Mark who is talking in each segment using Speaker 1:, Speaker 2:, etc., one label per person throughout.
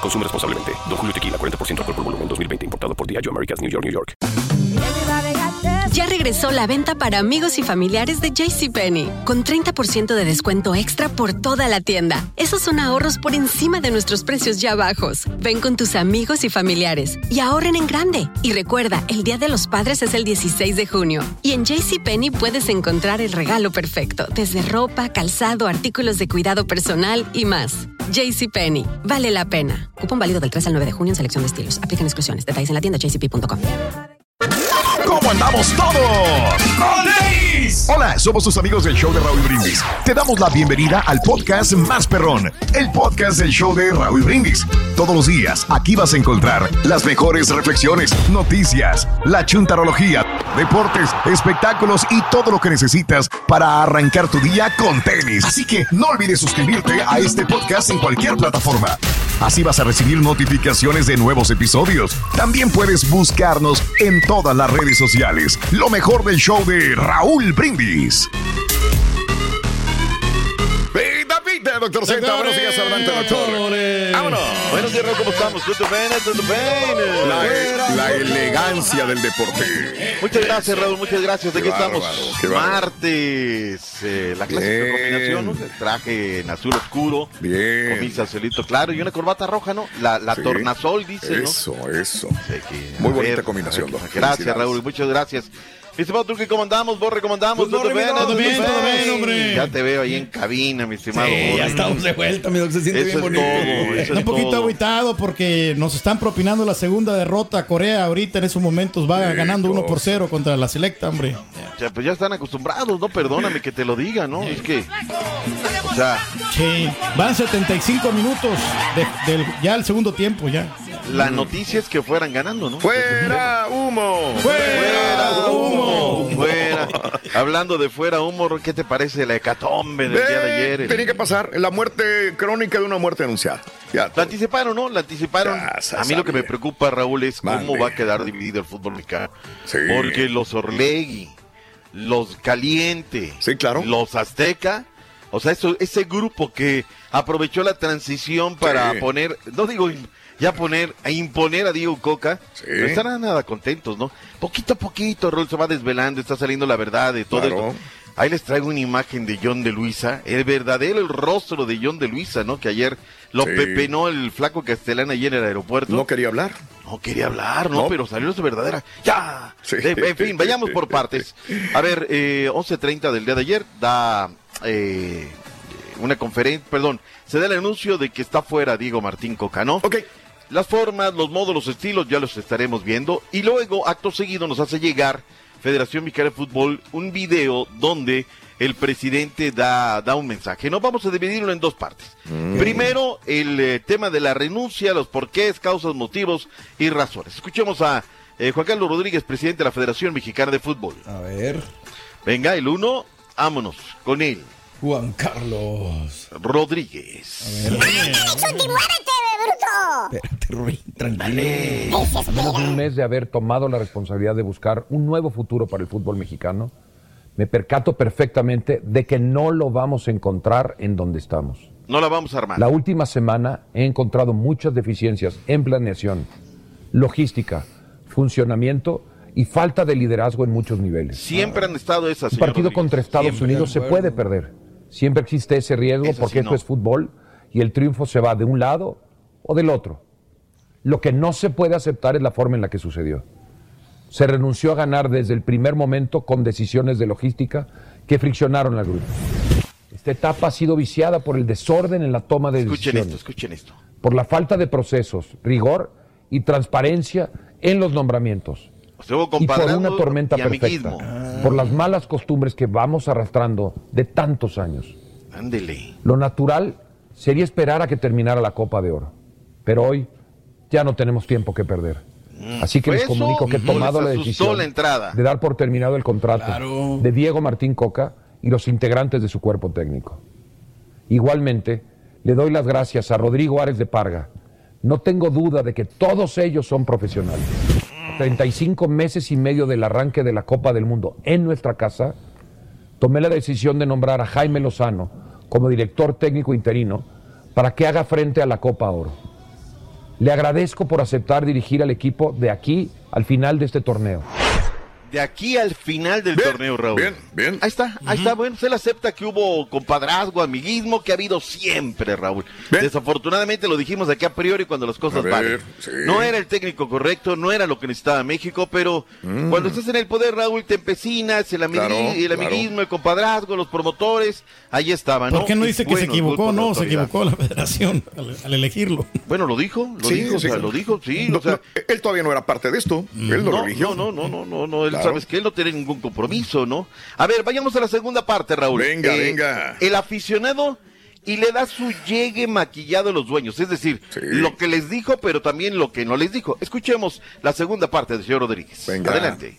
Speaker 1: Consume responsablemente. Don Julio Tequila, 40% alcohol por volumen, 2020. Importado por Diageo Americas, New York, New York.
Speaker 2: Ya regresó la venta para amigos y familiares de JCPenney, con 30% de descuento extra por toda la tienda. Esos son ahorros por encima de nuestros precios ya bajos. Ven con tus amigos y familiares y ahorren en grande. Y recuerda, el Día de los Padres es el 16 de junio. Y en JCPenney puedes encontrar el regalo perfecto, desde ropa, calzado, artículos de cuidado personal y más. JCPenney, vale la pena. Cupón válido del 3 al 9 de junio en selección de estilos. Aplican exclusiones. Detalles en la tienda jcp.com.
Speaker 3: ¿Cómo andamos todos? Hola, somos tus amigos del show de Raúl Brindis. Te damos la bienvenida al podcast Más Perrón, el podcast del show de Raúl Brindis. Todos los días aquí vas a encontrar las mejores reflexiones, noticias, la chuntarología, deportes, espectáculos y todo lo que necesitas para arrancar tu día con tenis. Así que no olvides suscribirte a este podcast en cualquier plataforma. Así vas a recibir notificaciones de nuevos episodios. También puedes buscarnos en todas las redes sociales. Lo mejor del show de Raúl Brindis.
Speaker 4: Pita, doctor Z. Buenos días, adelante, doctor. Vámonos.
Speaker 5: Buenos días, ¿cómo estamos? ¿Todo bien? ¿Todo bien?
Speaker 4: La, la elegancia del deporte.
Speaker 5: Muchas gracias, Raúl, muchas gracias. Aquí estamos. Martes, eh, la clásica
Speaker 4: Bien.
Speaker 5: combinación, ¿no? El traje en azul oscuro,
Speaker 4: Bien.
Speaker 5: camisa azulito claro y una corbata roja, ¿no? La, la
Speaker 4: Sí.
Speaker 5: tornasol, dice, ¿no?
Speaker 4: Eso, eso.
Speaker 5: Que-
Speaker 4: Muy
Speaker 5: a
Speaker 4: bonita
Speaker 5: ver,
Speaker 4: combinación,
Speaker 5: ver,
Speaker 4: Doc.
Speaker 5: Gracias. Raúl, muchas gracias. Mi estimado Turki, ¿cómo andamos? Borre, ¿cómo andamos?
Speaker 6: Pues, todo bien, todo bien, hombre.
Speaker 5: Ya te veo ahí en cabina, mi estimado.
Speaker 6: Sí, ya estamos de vuelta, mi doc, se siente
Speaker 5: Eso
Speaker 6: bien
Speaker 5: es
Speaker 6: bonito.
Speaker 5: todo, eso
Speaker 7: un
Speaker 5: es
Speaker 7: poquito
Speaker 5: todo.
Speaker 7: aguitado porque nos están propinando la segunda derrota. Corea ahorita en esos momentos va
Speaker 4: Sí,
Speaker 7: ganando 1 por
Speaker 4: cosa.
Speaker 7: 0 contra la selecta, hombre.
Speaker 5: Ya, pues ya están acostumbrados, ¿no? Perdóname que te lo diga, ¿no? Es que. O sea,
Speaker 7: Sí, van 75 minutos de- del, ya el segundo tiempo ya.
Speaker 5: La noticia es que fueran ganando, ¿no?
Speaker 4: ¡Fuera humo!
Speaker 5: ¡Fuera humo! ¡Fuera! Hablando de fuera humo, ¿qué te parece la hecatombe del día de ayer?
Speaker 4: Tenía que pasar la muerte crónica de una muerte anunciada. Ya.
Speaker 5: La anticiparon, ¿no? La anticiparon.
Speaker 4: Ya
Speaker 5: A mí lo que me preocupa, Raúl, es cómo
Speaker 4: Mande.
Speaker 5: va a quedar dividido el fútbol mexicano.
Speaker 4: Sí.
Speaker 5: Porque los Orlegui, los Caliente,
Speaker 4: Sí, claro.
Speaker 5: los Azteca, o sea, eso, ese grupo que aprovechó la transición para
Speaker 4: Sí.
Speaker 5: poner, no digo ya poner, a imponer a Diego Coca,
Speaker 4: Sí.
Speaker 5: no están nada contentos, ¿no? Poquito a poquito, Raúl se va desvelando, está saliendo la verdad de todo
Speaker 4: Claro.
Speaker 5: esto. Ahí les traigo una imagen de John de Luisa, el verdadero el rostro de John de Luisa, ¿no? Que ayer lo
Speaker 4: Sí.
Speaker 5: pepenó el flaco Castellán allí en el aeropuerto.
Speaker 4: No quería hablar.
Speaker 5: No quería hablar, ¿no?
Speaker 4: No.
Speaker 5: Pero salió su verdadera. ¡Ya!
Speaker 4: Sí.
Speaker 5: En fin, vayamos por partes. A ver, eh, 11.30 del día de ayer da eh, una conferencia, perdón, se da el anuncio de que está fuera Diego Martín Coca, ¿no?
Speaker 4: Ok.
Speaker 5: Las formas, los modos, los estilos ya los estaremos viendo. Y luego, acto seguido, nos hace llegar Federación Mexicana de Fútbol un video donde el presidente da, da un mensaje. No vamos a dividirlo en dos partes. Primero, el eh, tema de la renuncia, los porqués, causas, motivos y razones. Escuchemos a eh, Juan Carlos Rodríguez, presidente de la Federación Mexicana de Fútbol.
Speaker 6: A ver,
Speaker 5: Venga, el uno, vámonos con él.
Speaker 6: Juan Carlos.
Speaker 5: Rodríguez.
Speaker 6: Espérate, Rubén, tranquilo.
Speaker 8: menos de un mes de haber tomado la responsabilidad de buscar un nuevo futuro para el fútbol mexicano, me percato perfectamente de que no lo vamos a encontrar en donde estamos.
Speaker 5: No la vamos a armar.
Speaker 8: La última semana he encontrado muchas deficiencias en planeación, logística, funcionamiento y falta de liderazgo en muchos niveles.
Speaker 5: Siempre han estado esas.
Speaker 8: Un partido
Speaker 5: Rodríguez.
Speaker 8: contra Estados
Speaker 5: Siempre.
Speaker 8: Unidos se puede perder. Siempre existe ese riesgo
Speaker 5: Eso
Speaker 8: porque
Speaker 5: sí,
Speaker 8: esto
Speaker 5: no.
Speaker 8: es fútbol y el triunfo se va de un lado o del otro. Lo que no se puede aceptar es la forma en la que sucedió. Se renunció a ganar desde el primer momento con decisiones de logística que friccionaron al grupo. Esta etapa ha sido viciada por el desorden en la toma de
Speaker 5: Escuchen
Speaker 8: decisiones,
Speaker 5: esto, escuchen esto.
Speaker 8: por la falta de procesos, rigor y transparencia en los nombramientos.
Speaker 5: O sea, hubo
Speaker 8: y por una tormenta
Speaker 5: y
Speaker 8: perfecta,
Speaker 5: amiguismo.
Speaker 8: por las malas costumbres que vamos arrastrando de tantos años.
Speaker 5: Ándele.
Speaker 8: Lo natural sería esperar a que terminara la Copa de Oro, pero hoy ya no tenemos tiempo que perder. Así que
Speaker 5: Por
Speaker 8: les
Speaker 5: eso,
Speaker 8: comunico que he tomado la decisión
Speaker 5: la entrada.
Speaker 8: de dar por terminado el contrato
Speaker 6: Claro.
Speaker 8: de Diego Martín Coca y los integrantes de su cuerpo técnico. Igualmente, le doy las gracias a Rodrigo Ares de Parga. No tengo duda de que todos ellos son profesionales. A 35 meses y medio del arranque de la Copa del Mundo en nuestra casa, tomé la decisión de nombrar a Jaime Lozano como director técnico interino para que haga frente a la Copa Oro. Le agradezco por aceptar dirigir al equipo de aquí al final de este torneo.
Speaker 5: De aquí al final del
Speaker 3: Bien,
Speaker 5: torneo, Raúl.
Speaker 3: bien, bien.
Speaker 5: Ahí está, ahí está. Bueno, se le acepta que hubo compadrazgo, amiguismo, que ha habido siempre, Raúl.
Speaker 3: Bien.
Speaker 5: Desafortunadamente lo dijimos aquí a priori cuando las cosas
Speaker 3: ver,
Speaker 5: van.
Speaker 3: sí.
Speaker 5: No era el técnico correcto, no era lo que necesitaba México, pero cuando estás en el poder, Raúl, te empecinas, el, amigui-
Speaker 3: Mm. Claro,
Speaker 5: el
Speaker 3: claro.
Speaker 5: amiguismo, el compadrazgo, los promotores, ahí estaban, ¿no?
Speaker 7: ¿Por qué no
Speaker 5: Y
Speaker 7: dice que
Speaker 5: bueno,
Speaker 7: se equivocó? No, se equivocó la federación al, al elegirlo.
Speaker 5: Bueno, lo dijo, lo
Speaker 3: Sí,
Speaker 5: dijo, o
Speaker 3: sí.
Speaker 5: sea, lo dijo, sí,
Speaker 3: No,
Speaker 5: o sea,
Speaker 3: no, él todavía no era parte de esto. Él no, lo
Speaker 5: no,
Speaker 3: eligió.
Speaker 5: no, no, no, no, no, él
Speaker 3: Claro.
Speaker 5: sabes que él no tiene ningún compromiso, ¿no? A ver, vayamos a la segunda parte, Raúl. Eh,
Speaker 3: Venga, venga.
Speaker 5: El aficionado y le da su llegue maquillado a los dueños, es decir,
Speaker 3: Sí.
Speaker 5: lo que les dijo, pero también lo que no les dijo. Escuchemos la segunda parte del señor Rodríguez.
Speaker 3: Venga.
Speaker 5: Adelante.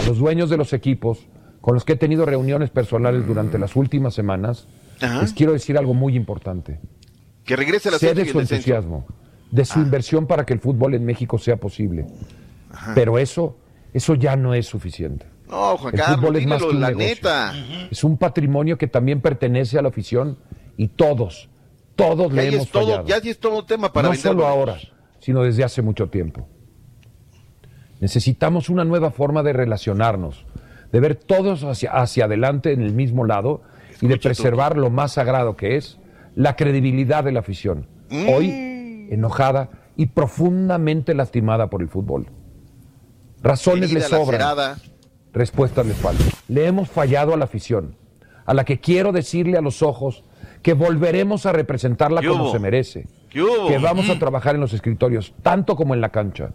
Speaker 8: A los dueños de los equipos con los que he tenido reuniones personales durante las últimas semanas,
Speaker 5: Ajá.
Speaker 8: les quiero decir algo muy importante.
Speaker 5: Que regrese la
Speaker 8: Sé de su entusiasmo, de su inversión para que el fútbol en México sea posible. Pero eso, eso ya no es suficiente.
Speaker 5: No, Juan
Speaker 8: El
Speaker 5: Carlos,
Speaker 8: fútbol es más que un
Speaker 5: la
Speaker 8: negocio.
Speaker 5: neta.
Speaker 8: Es un patrimonio que también pertenece a la afición y todos, todos
Speaker 5: Ya
Speaker 8: le hemos
Speaker 5: todo,
Speaker 8: fallado.
Speaker 5: ya es todo un tema para
Speaker 8: no solo ahora, sino desde hace mucho tiempo. Necesitamos una nueva forma de relacionarnos, de ver todos hacia, hacia adelante en el mismo lado y de preservar lo más sagrado que es la credibilidad de la afición. Hoy, enojada y profundamente lastimada por el fútbol. Razones le sobran.
Speaker 5: lacerada.
Speaker 8: Respuestas le faltan. Le hemos fallado a la afición, a la que quiero decirle a los ojos que volveremos a representarla
Speaker 5: ¿Qué
Speaker 8: como
Speaker 5: hubo?
Speaker 8: se merece.
Speaker 5: ¿Qué hubo?
Speaker 8: Que vamos a trabajar en los escritorios, tanto como en la cancha.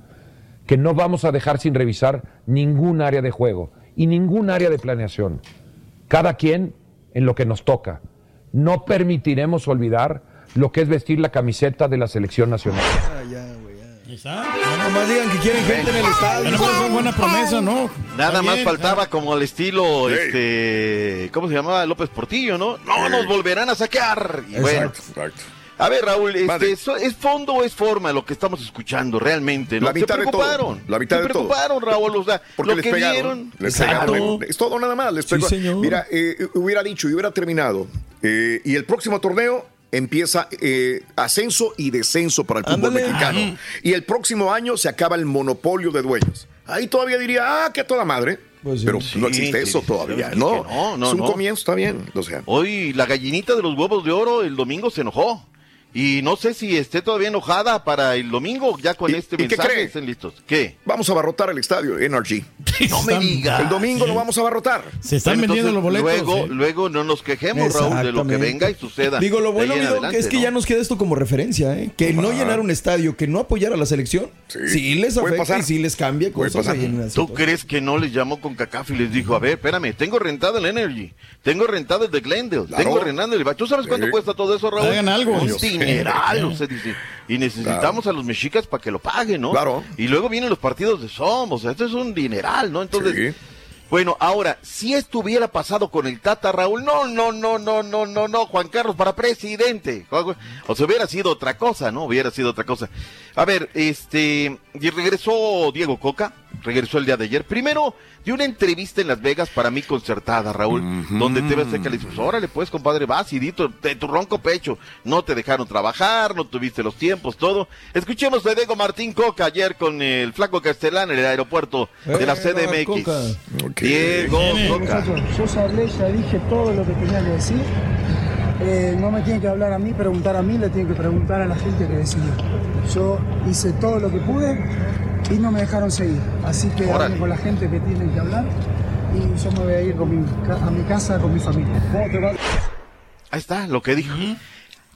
Speaker 8: Que no vamos a dejar sin revisar ningún área de juego y ningún área de planeación. Cada quien en lo que nos toca. No permitiremos olvidar lo que es vestir la camiseta de la selección nacional.
Speaker 6: No nomás digan que quieren gente en el estadio.
Speaker 7: Son buena promesa, ¿no?
Speaker 5: Nada más faltaba como al estilo, este, ¿cómo se llamaba? López Portillo, ¿no? No nos volverán a saquear. Y bueno,
Speaker 3: Exacto, exacto.
Speaker 5: a ver, Raúl, este,
Speaker 3: Madre.
Speaker 5: ¿so- ¿es fondo o es forma lo que estamos escuchando realmente? ¿no?
Speaker 3: La mitad
Speaker 5: Se
Speaker 3: de todo,
Speaker 5: preocuparon.
Speaker 3: la mitad
Speaker 5: se
Speaker 3: de todo.
Speaker 5: preocuparon, Raúl, o sea,
Speaker 3: Porque
Speaker 5: lo
Speaker 3: les
Speaker 5: que
Speaker 3: pegaron.
Speaker 5: vieron.
Speaker 3: Les pegaron. Es todo nada más. Les
Speaker 6: Sí, señor.
Speaker 3: Mira, eh, hubiera dicho y hubiera terminado. eh, y el próximo torneo empieza eh, ascenso y descenso para el fútbol
Speaker 6: Ándale.
Speaker 3: mexicano. Y el próximo año se acaba el monopolio de dueños. Ahí todavía diría, ah, que toda madre.
Speaker 6: Pues sí.
Speaker 3: Pero
Speaker 5: Sí,
Speaker 3: no existe
Speaker 5: sí,
Speaker 3: eso
Speaker 5: sí,
Speaker 3: todavía,
Speaker 5: sí,
Speaker 3: ¿no?
Speaker 5: no, no,
Speaker 3: es un
Speaker 5: no.
Speaker 3: comienzo, está bien. O sea,
Speaker 5: Hoy la gallinita de los huevos de oro el domingo se enojó. Y no sé si esté todavía enojada para el domingo, ya con
Speaker 3: ¿Y-
Speaker 5: este
Speaker 3: y qué
Speaker 5: mensaje
Speaker 3: cree?
Speaker 5: estén listos. ¿Qué?
Speaker 3: vamos a abarrotar el estadio, NRG.
Speaker 5: No me digas.
Speaker 3: El domingo lo vamos a abarrotar.
Speaker 7: Se están
Speaker 5: Bueno,
Speaker 7: vendiendo los boletos.
Speaker 5: Luego, luego no nos quejemos, Raúl, de lo que venga y suceda.
Speaker 6: Digo, lo bueno, es que
Speaker 5: ¿no?
Speaker 6: ya nos queda esto como referencia, ¿eh? Que no llenar un estadio, que no apoyar a la selección,
Speaker 3: Sí.
Speaker 6: sí, les afecta
Speaker 3: pasar.
Speaker 6: y sí les cambia cosas
Speaker 5: ¿Tú crees que no les llamó con CACAF y les dijo, a ver, espérame, tengo rentado el Energy, tengo rentado el de Glendale,
Speaker 3: Claro.
Speaker 5: tengo rentado el... ¿Tú sabes cuánto
Speaker 3: Sí.
Speaker 5: cuesta todo eso, Raúl?
Speaker 7: Hagan algo.
Speaker 5: Un. Dineral, o sea, dice, Y necesitamos a los mexicas para que lo paguen, ¿no?
Speaker 3: Claro.
Speaker 5: Y luego vienen los partidos de Somos, o sea, esto es un dineral, ¿no? Entonces...
Speaker 3: Sí.
Speaker 5: Bueno, ahora, si esto hubiera pasado con el Tata Raúl, no, no, no, no, no, no, no, Juan Carlos para presidente. O sea, hubiera sido otra cosa, ¿no? Hubiera sido otra cosa. A ver, este, y regresó Diego Coca, regresó el día de ayer. Primero, dio una entrevista en Las Vegas para mí concertada, Raúl, donde TV Azteca le dice, pues, órale, pues, compadre, vas y di tu, de tu ronco pecho. No te dejaron trabajar, no tuviste los tiempos, todo. Escuchemos a Diego Martín Coca ayer con el flaco Castellán en el aeropuerto de la
Speaker 6: Eh,
Speaker 5: CDMX.
Speaker 6: Coca.
Speaker 3: Ok.
Speaker 5: Diego Coca.
Speaker 9: Yo dije todo lo que tenía que decir. Eh, no me tiene que hablar a mí, preguntar a mí, le tiene que preguntar a la gente que decidió. Yo hice todo lo que pude y no me dejaron seguir. Así que hablen con la gente que tienen que hablar y yo me voy a ir con mi a mi casa con mi familia.
Speaker 5: Ahí está, lo que dijo.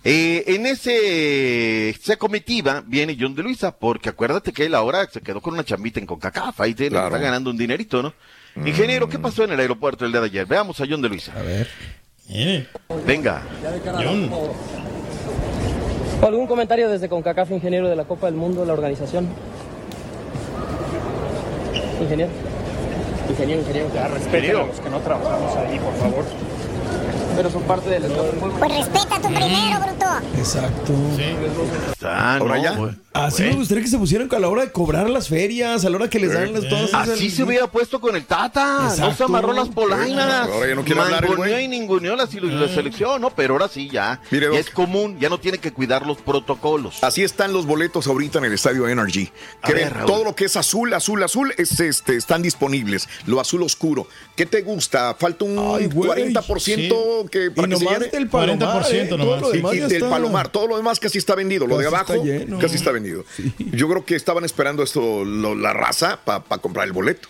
Speaker 5: Eh, en ese, esa comitiva viene John de Luisa, porque acuérdate que él ahora se quedó con una chambita en CONCACAF, ahí tiene-
Speaker 3: Claro.
Speaker 5: está ganando un dinerito, ¿no? Ingeniero, ¿qué pasó en el aeropuerto el día de ayer? Veamos a John de Luisa.
Speaker 6: A ver.
Speaker 5: Venga.
Speaker 10: ¿Algún comentario desde CONCACAF, ingeniero de la Copa del Mundo, la organización? Ingeniero. Ingeniero, ingeniero. Ya,
Speaker 11: respeten a los que no trabajamos ahí, por favor.
Speaker 10: Pero son parte del
Speaker 12: Pues respeta tú primero, bruto.
Speaker 6: Exacto.
Speaker 5: Ah,
Speaker 3: Ahora
Speaker 5: no,
Speaker 3: ya.
Speaker 6: Así me gustaría que se pusieran a la hora de cobrar las ferias, a la hora que les dan las todas esas-
Speaker 5: Así se hubiera puesto con el Tata. No se
Speaker 6: Exacto.
Speaker 5: amarró las polainas.
Speaker 3: Ahora ya no quiere hablar el
Speaker 5: Mangoneó
Speaker 3: güey.
Speaker 5: y ninguneó la, la selección, ¿no? Pero ahora sí ya.
Speaker 3: Mire,
Speaker 5: ya es común, ya no tiene que cuidar los protocolos.
Speaker 3: Así están los boletos ahorita en el estadio Energy.
Speaker 5: Ver, Raúl.
Speaker 3: todo lo que es azul, azul, azul, es, este, están disponibles. Lo azul oscuro. ¿Qué te gusta? Falta un
Speaker 6: Ay, güey,
Speaker 3: 40% que para
Speaker 6: Y
Speaker 3: que se
Speaker 6: nomás
Speaker 3: llene.
Speaker 6: del palomar,
Speaker 7: 40%
Speaker 6: ¿eh? Todo
Speaker 7: nomás.
Speaker 6: lo
Speaker 3: Y,
Speaker 6: demás
Speaker 3: y del
Speaker 6: está.
Speaker 3: palomar, todo lo demás casi está vendido. Lo de abajo
Speaker 6: está
Speaker 3: casi está vendido. Yo creo que estaban esperando esto, lo- la raza, para comprar el boleto.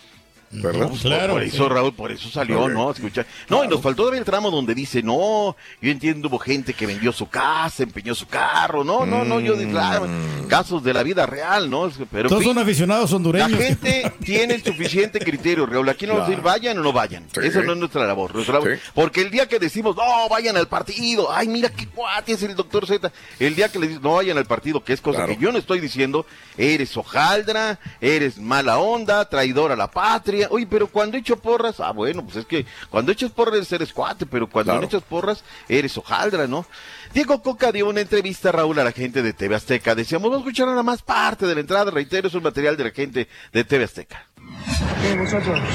Speaker 3: ¿Verdad?
Speaker 5: Pues
Speaker 7: Claro,
Speaker 5: por eso,
Speaker 7: sí.
Speaker 5: Raúl, por eso salió. ¿no? Escucha. No, y nos faltó todavía el tramo donde dice, no, yo entiendo, hubo gente que vendió su casa, empeñó su carro, no, no, no, yo digo, claro, casos de la vida real, ¿no? Pero, en
Speaker 7: Todos
Speaker 5: fin,
Speaker 7: son aficionados
Speaker 5: la
Speaker 7: hondureños.
Speaker 5: gente tiene el suficiente criterio, Raúl. Aquí no vamos a decir vayan o no vayan.
Speaker 3: Sí.
Speaker 5: Eso no es nuestra labor. nuestra labor.
Speaker 3: Sí.
Speaker 5: Porque el día que decimos, no, vayan al partido, ay, mira qué cuate es el doctor Z. El día que le dices, no vayan al partido, que es cosa
Speaker 3: Claro.
Speaker 5: que yo no estoy diciendo, eres hojaldra, eres mala onda, traidor a la patria. Oye, pero cuando echo porras, ah, bueno, pues es que cuando echas porras eres cuate, pero cuando
Speaker 3: Claro.
Speaker 5: no echas porras eres hojaldra, ¿no? Diego Coca dio una entrevista, Raúl, a la gente de TV Azteca. Decíamos, vamos a escuchar nada más parte de la entrada, reitero, es un material de la gente de TV Azteca.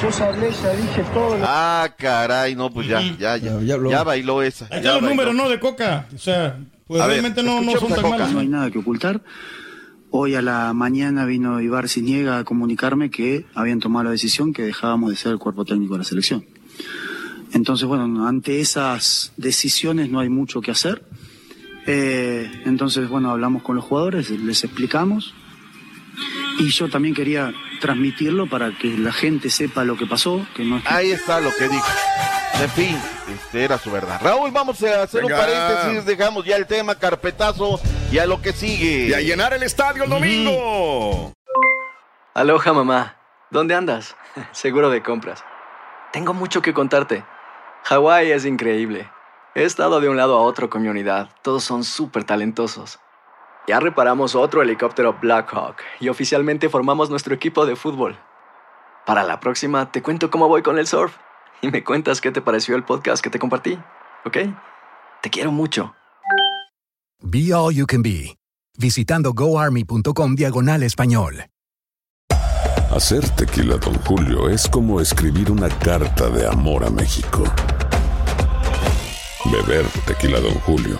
Speaker 9: Yo ya hablé, ya dije todo lo
Speaker 5: Ah, caray, no, pues ya, ya, ya,
Speaker 6: Ya- ya
Speaker 5: ya,
Speaker 6: habló.
Speaker 5: bailó esa.
Speaker 7: Ahí están los
Speaker 5: bailó.
Speaker 7: números, ¿no? De Coca. O sea, pues
Speaker 5: A ver,
Speaker 7: realmente no, no son
Speaker 5: a
Speaker 7: tan malos.
Speaker 9: No hay nada que ocultar. Hoy a la mañana vino Ibar Ciniega a comunicarme que habían tomado la decisión que dejábamos de ser el cuerpo técnico de la selección. Entonces, bueno, ante esas decisiones no hay mucho que hacer. Eh, entonces, bueno, hablamos con los jugadores, les explicamos. Y yo también quería transmitirlo para que la gente sepa lo que pasó, que no es que
Speaker 5: Ahí está lo que dijo. En fin, este era su verdad. Raúl, vamos a hacer
Speaker 3: Venga.
Speaker 5: un paréntesis, dejamos ya el tema, carpetazo, y a lo que sigue.
Speaker 3: Y a llenar el estadio el domingo.
Speaker 13: Aloha, mamá. ¿Dónde andas? Seguro de compras. Tengo mucho que contarte. Hawái es increíble. He estado de un lado a otro con mi unidad. Todos son súper talentosos. Ya reparamos otro helicóptero Blackhawk y oficialmente formamos nuestro equipo de fútbol. Para la próxima te cuento cómo voy con el surf y me cuentas qué te pareció el podcast que te compartí. ¿Ok? Te quiero mucho.
Speaker 14: Be All You Can Be, visitando goarmy.com diagonal español.
Speaker 15: Hacer tequila, Don Julio, es como escribir una carta de amor a México. Beber tequila, Don Julio,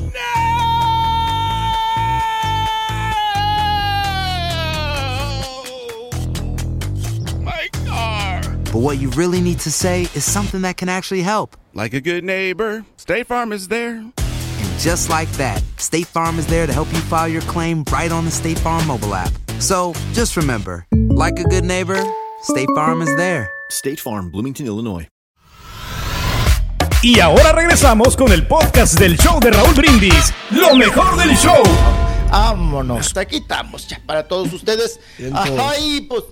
Speaker 16: but what you really need to say is something that can actually help.
Speaker 17: Like a good neighbor, State Farm is there.
Speaker 16: And just like that, State Farm is there to help you file your claim right on the State Farm mobile app. So just remember, like a good neighbor, State Farm is there.
Speaker 18: State Farm, Bloomington, Illinois.
Speaker 7: Y ahora regresamos con el podcast del show de Raúl Brindis. Lo mejor del show.
Speaker 19: Vámonos, aquí estamos ya para todos ustedes.
Speaker 6: Vientos.
Speaker 19: Ay, pues.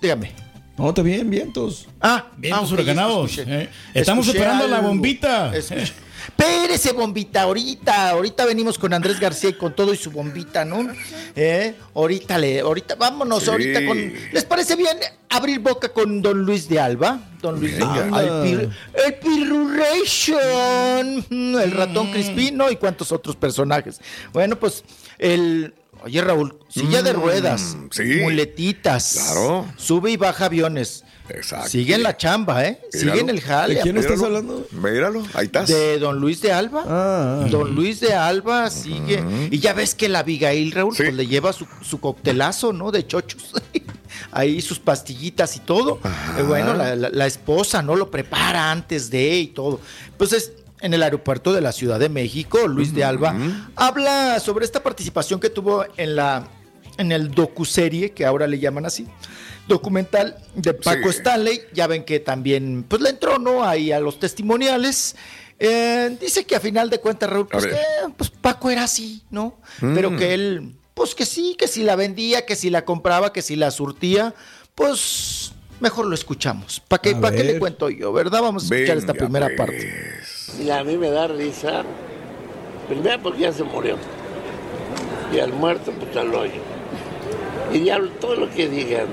Speaker 19: Dígame.
Speaker 6: No, está bien, vientos.
Speaker 19: Ah,
Speaker 7: Vientos
Speaker 19: ok,
Speaker 7: huracanados,
Speaker 19: escuché.
Speaker 7: eh. Estamos
Speaker 19: Escuché
Speaker 7: esperando la bombita.
Speaker 19: Escuché. Espérese, bombita, ahorita, ahorita venimos con Andrés García y con todo y su bombita, ¿no? ¿Eh? Ahorita le, ahorita, vámonos,
Speaker 3: Sí.
Speaker 19: ahorita con. ¿Les parece bien abrir boca con Don Luis de Alba? Don Luis de. Alba. El, pir, el Pirruration, mm, el ratón Crispino y cuántos otros personajes. Bueno, pues el. Oye, Raúl, silla de
Speaker 3: Mm,
Speaker 19: ruedas,
Speaker 3: sí.
Speaker 19: muletitas.
Speaker 3: Claro.
Speaker 19: Sube y baja aviones.
Speaker 3: Exacto.
Speaker 19: Sigue en la chamba, ¿eh? Sigue en el jale.
Speaker 6: ¿De quién estás
Speaker 3: Míralo.
Speaker 6: hablando?
Speaker 3: Míralo, ahí estás.
Speaker 19: De don Luis de Alba.
Speaker 6: Ah.
Speaker 19: Don Luis de Alba sigue. Y ya ves que la Abigail, Raúl, pues le lleva su, su coctelazo, ¿no? De chochos. Ahí sus pastillitas y todo. Eh, bueno, la, la- la esposa, ¿no? Lo prepara antes de y todo. Pues es en el aeropuerto de la Ciudad de México, Luis de Alba habla sobre esta participación que tuvo en la en el docuserie, que ahora le llaman así, documental de Paco
Speaker 3: Sí.
Speaker 19: Stanley. Ya ven que también, pues le entró, ¿no? Ahí a los testimoniales. Eh, dice que a final de cuentas, Raúl, pues, que, pues Paco era así, ¿no? Pero
Speaker 3: Mm.
Speaker 19: que él, pues que sí, que si la vendía, que si la compraba, que si la surtía, pues mejor lo escuchamos. ¿Para qué, pa' qué le cuento yo, verdad? Vamos a escuchar esta primera
Speaker 3: pues.
Speaker 19: parte.
Speaker 20: Y a mí me da risa. Primero porque ya se murió. Y al muerto, pues al hoyo. Y ya todo lo que digan.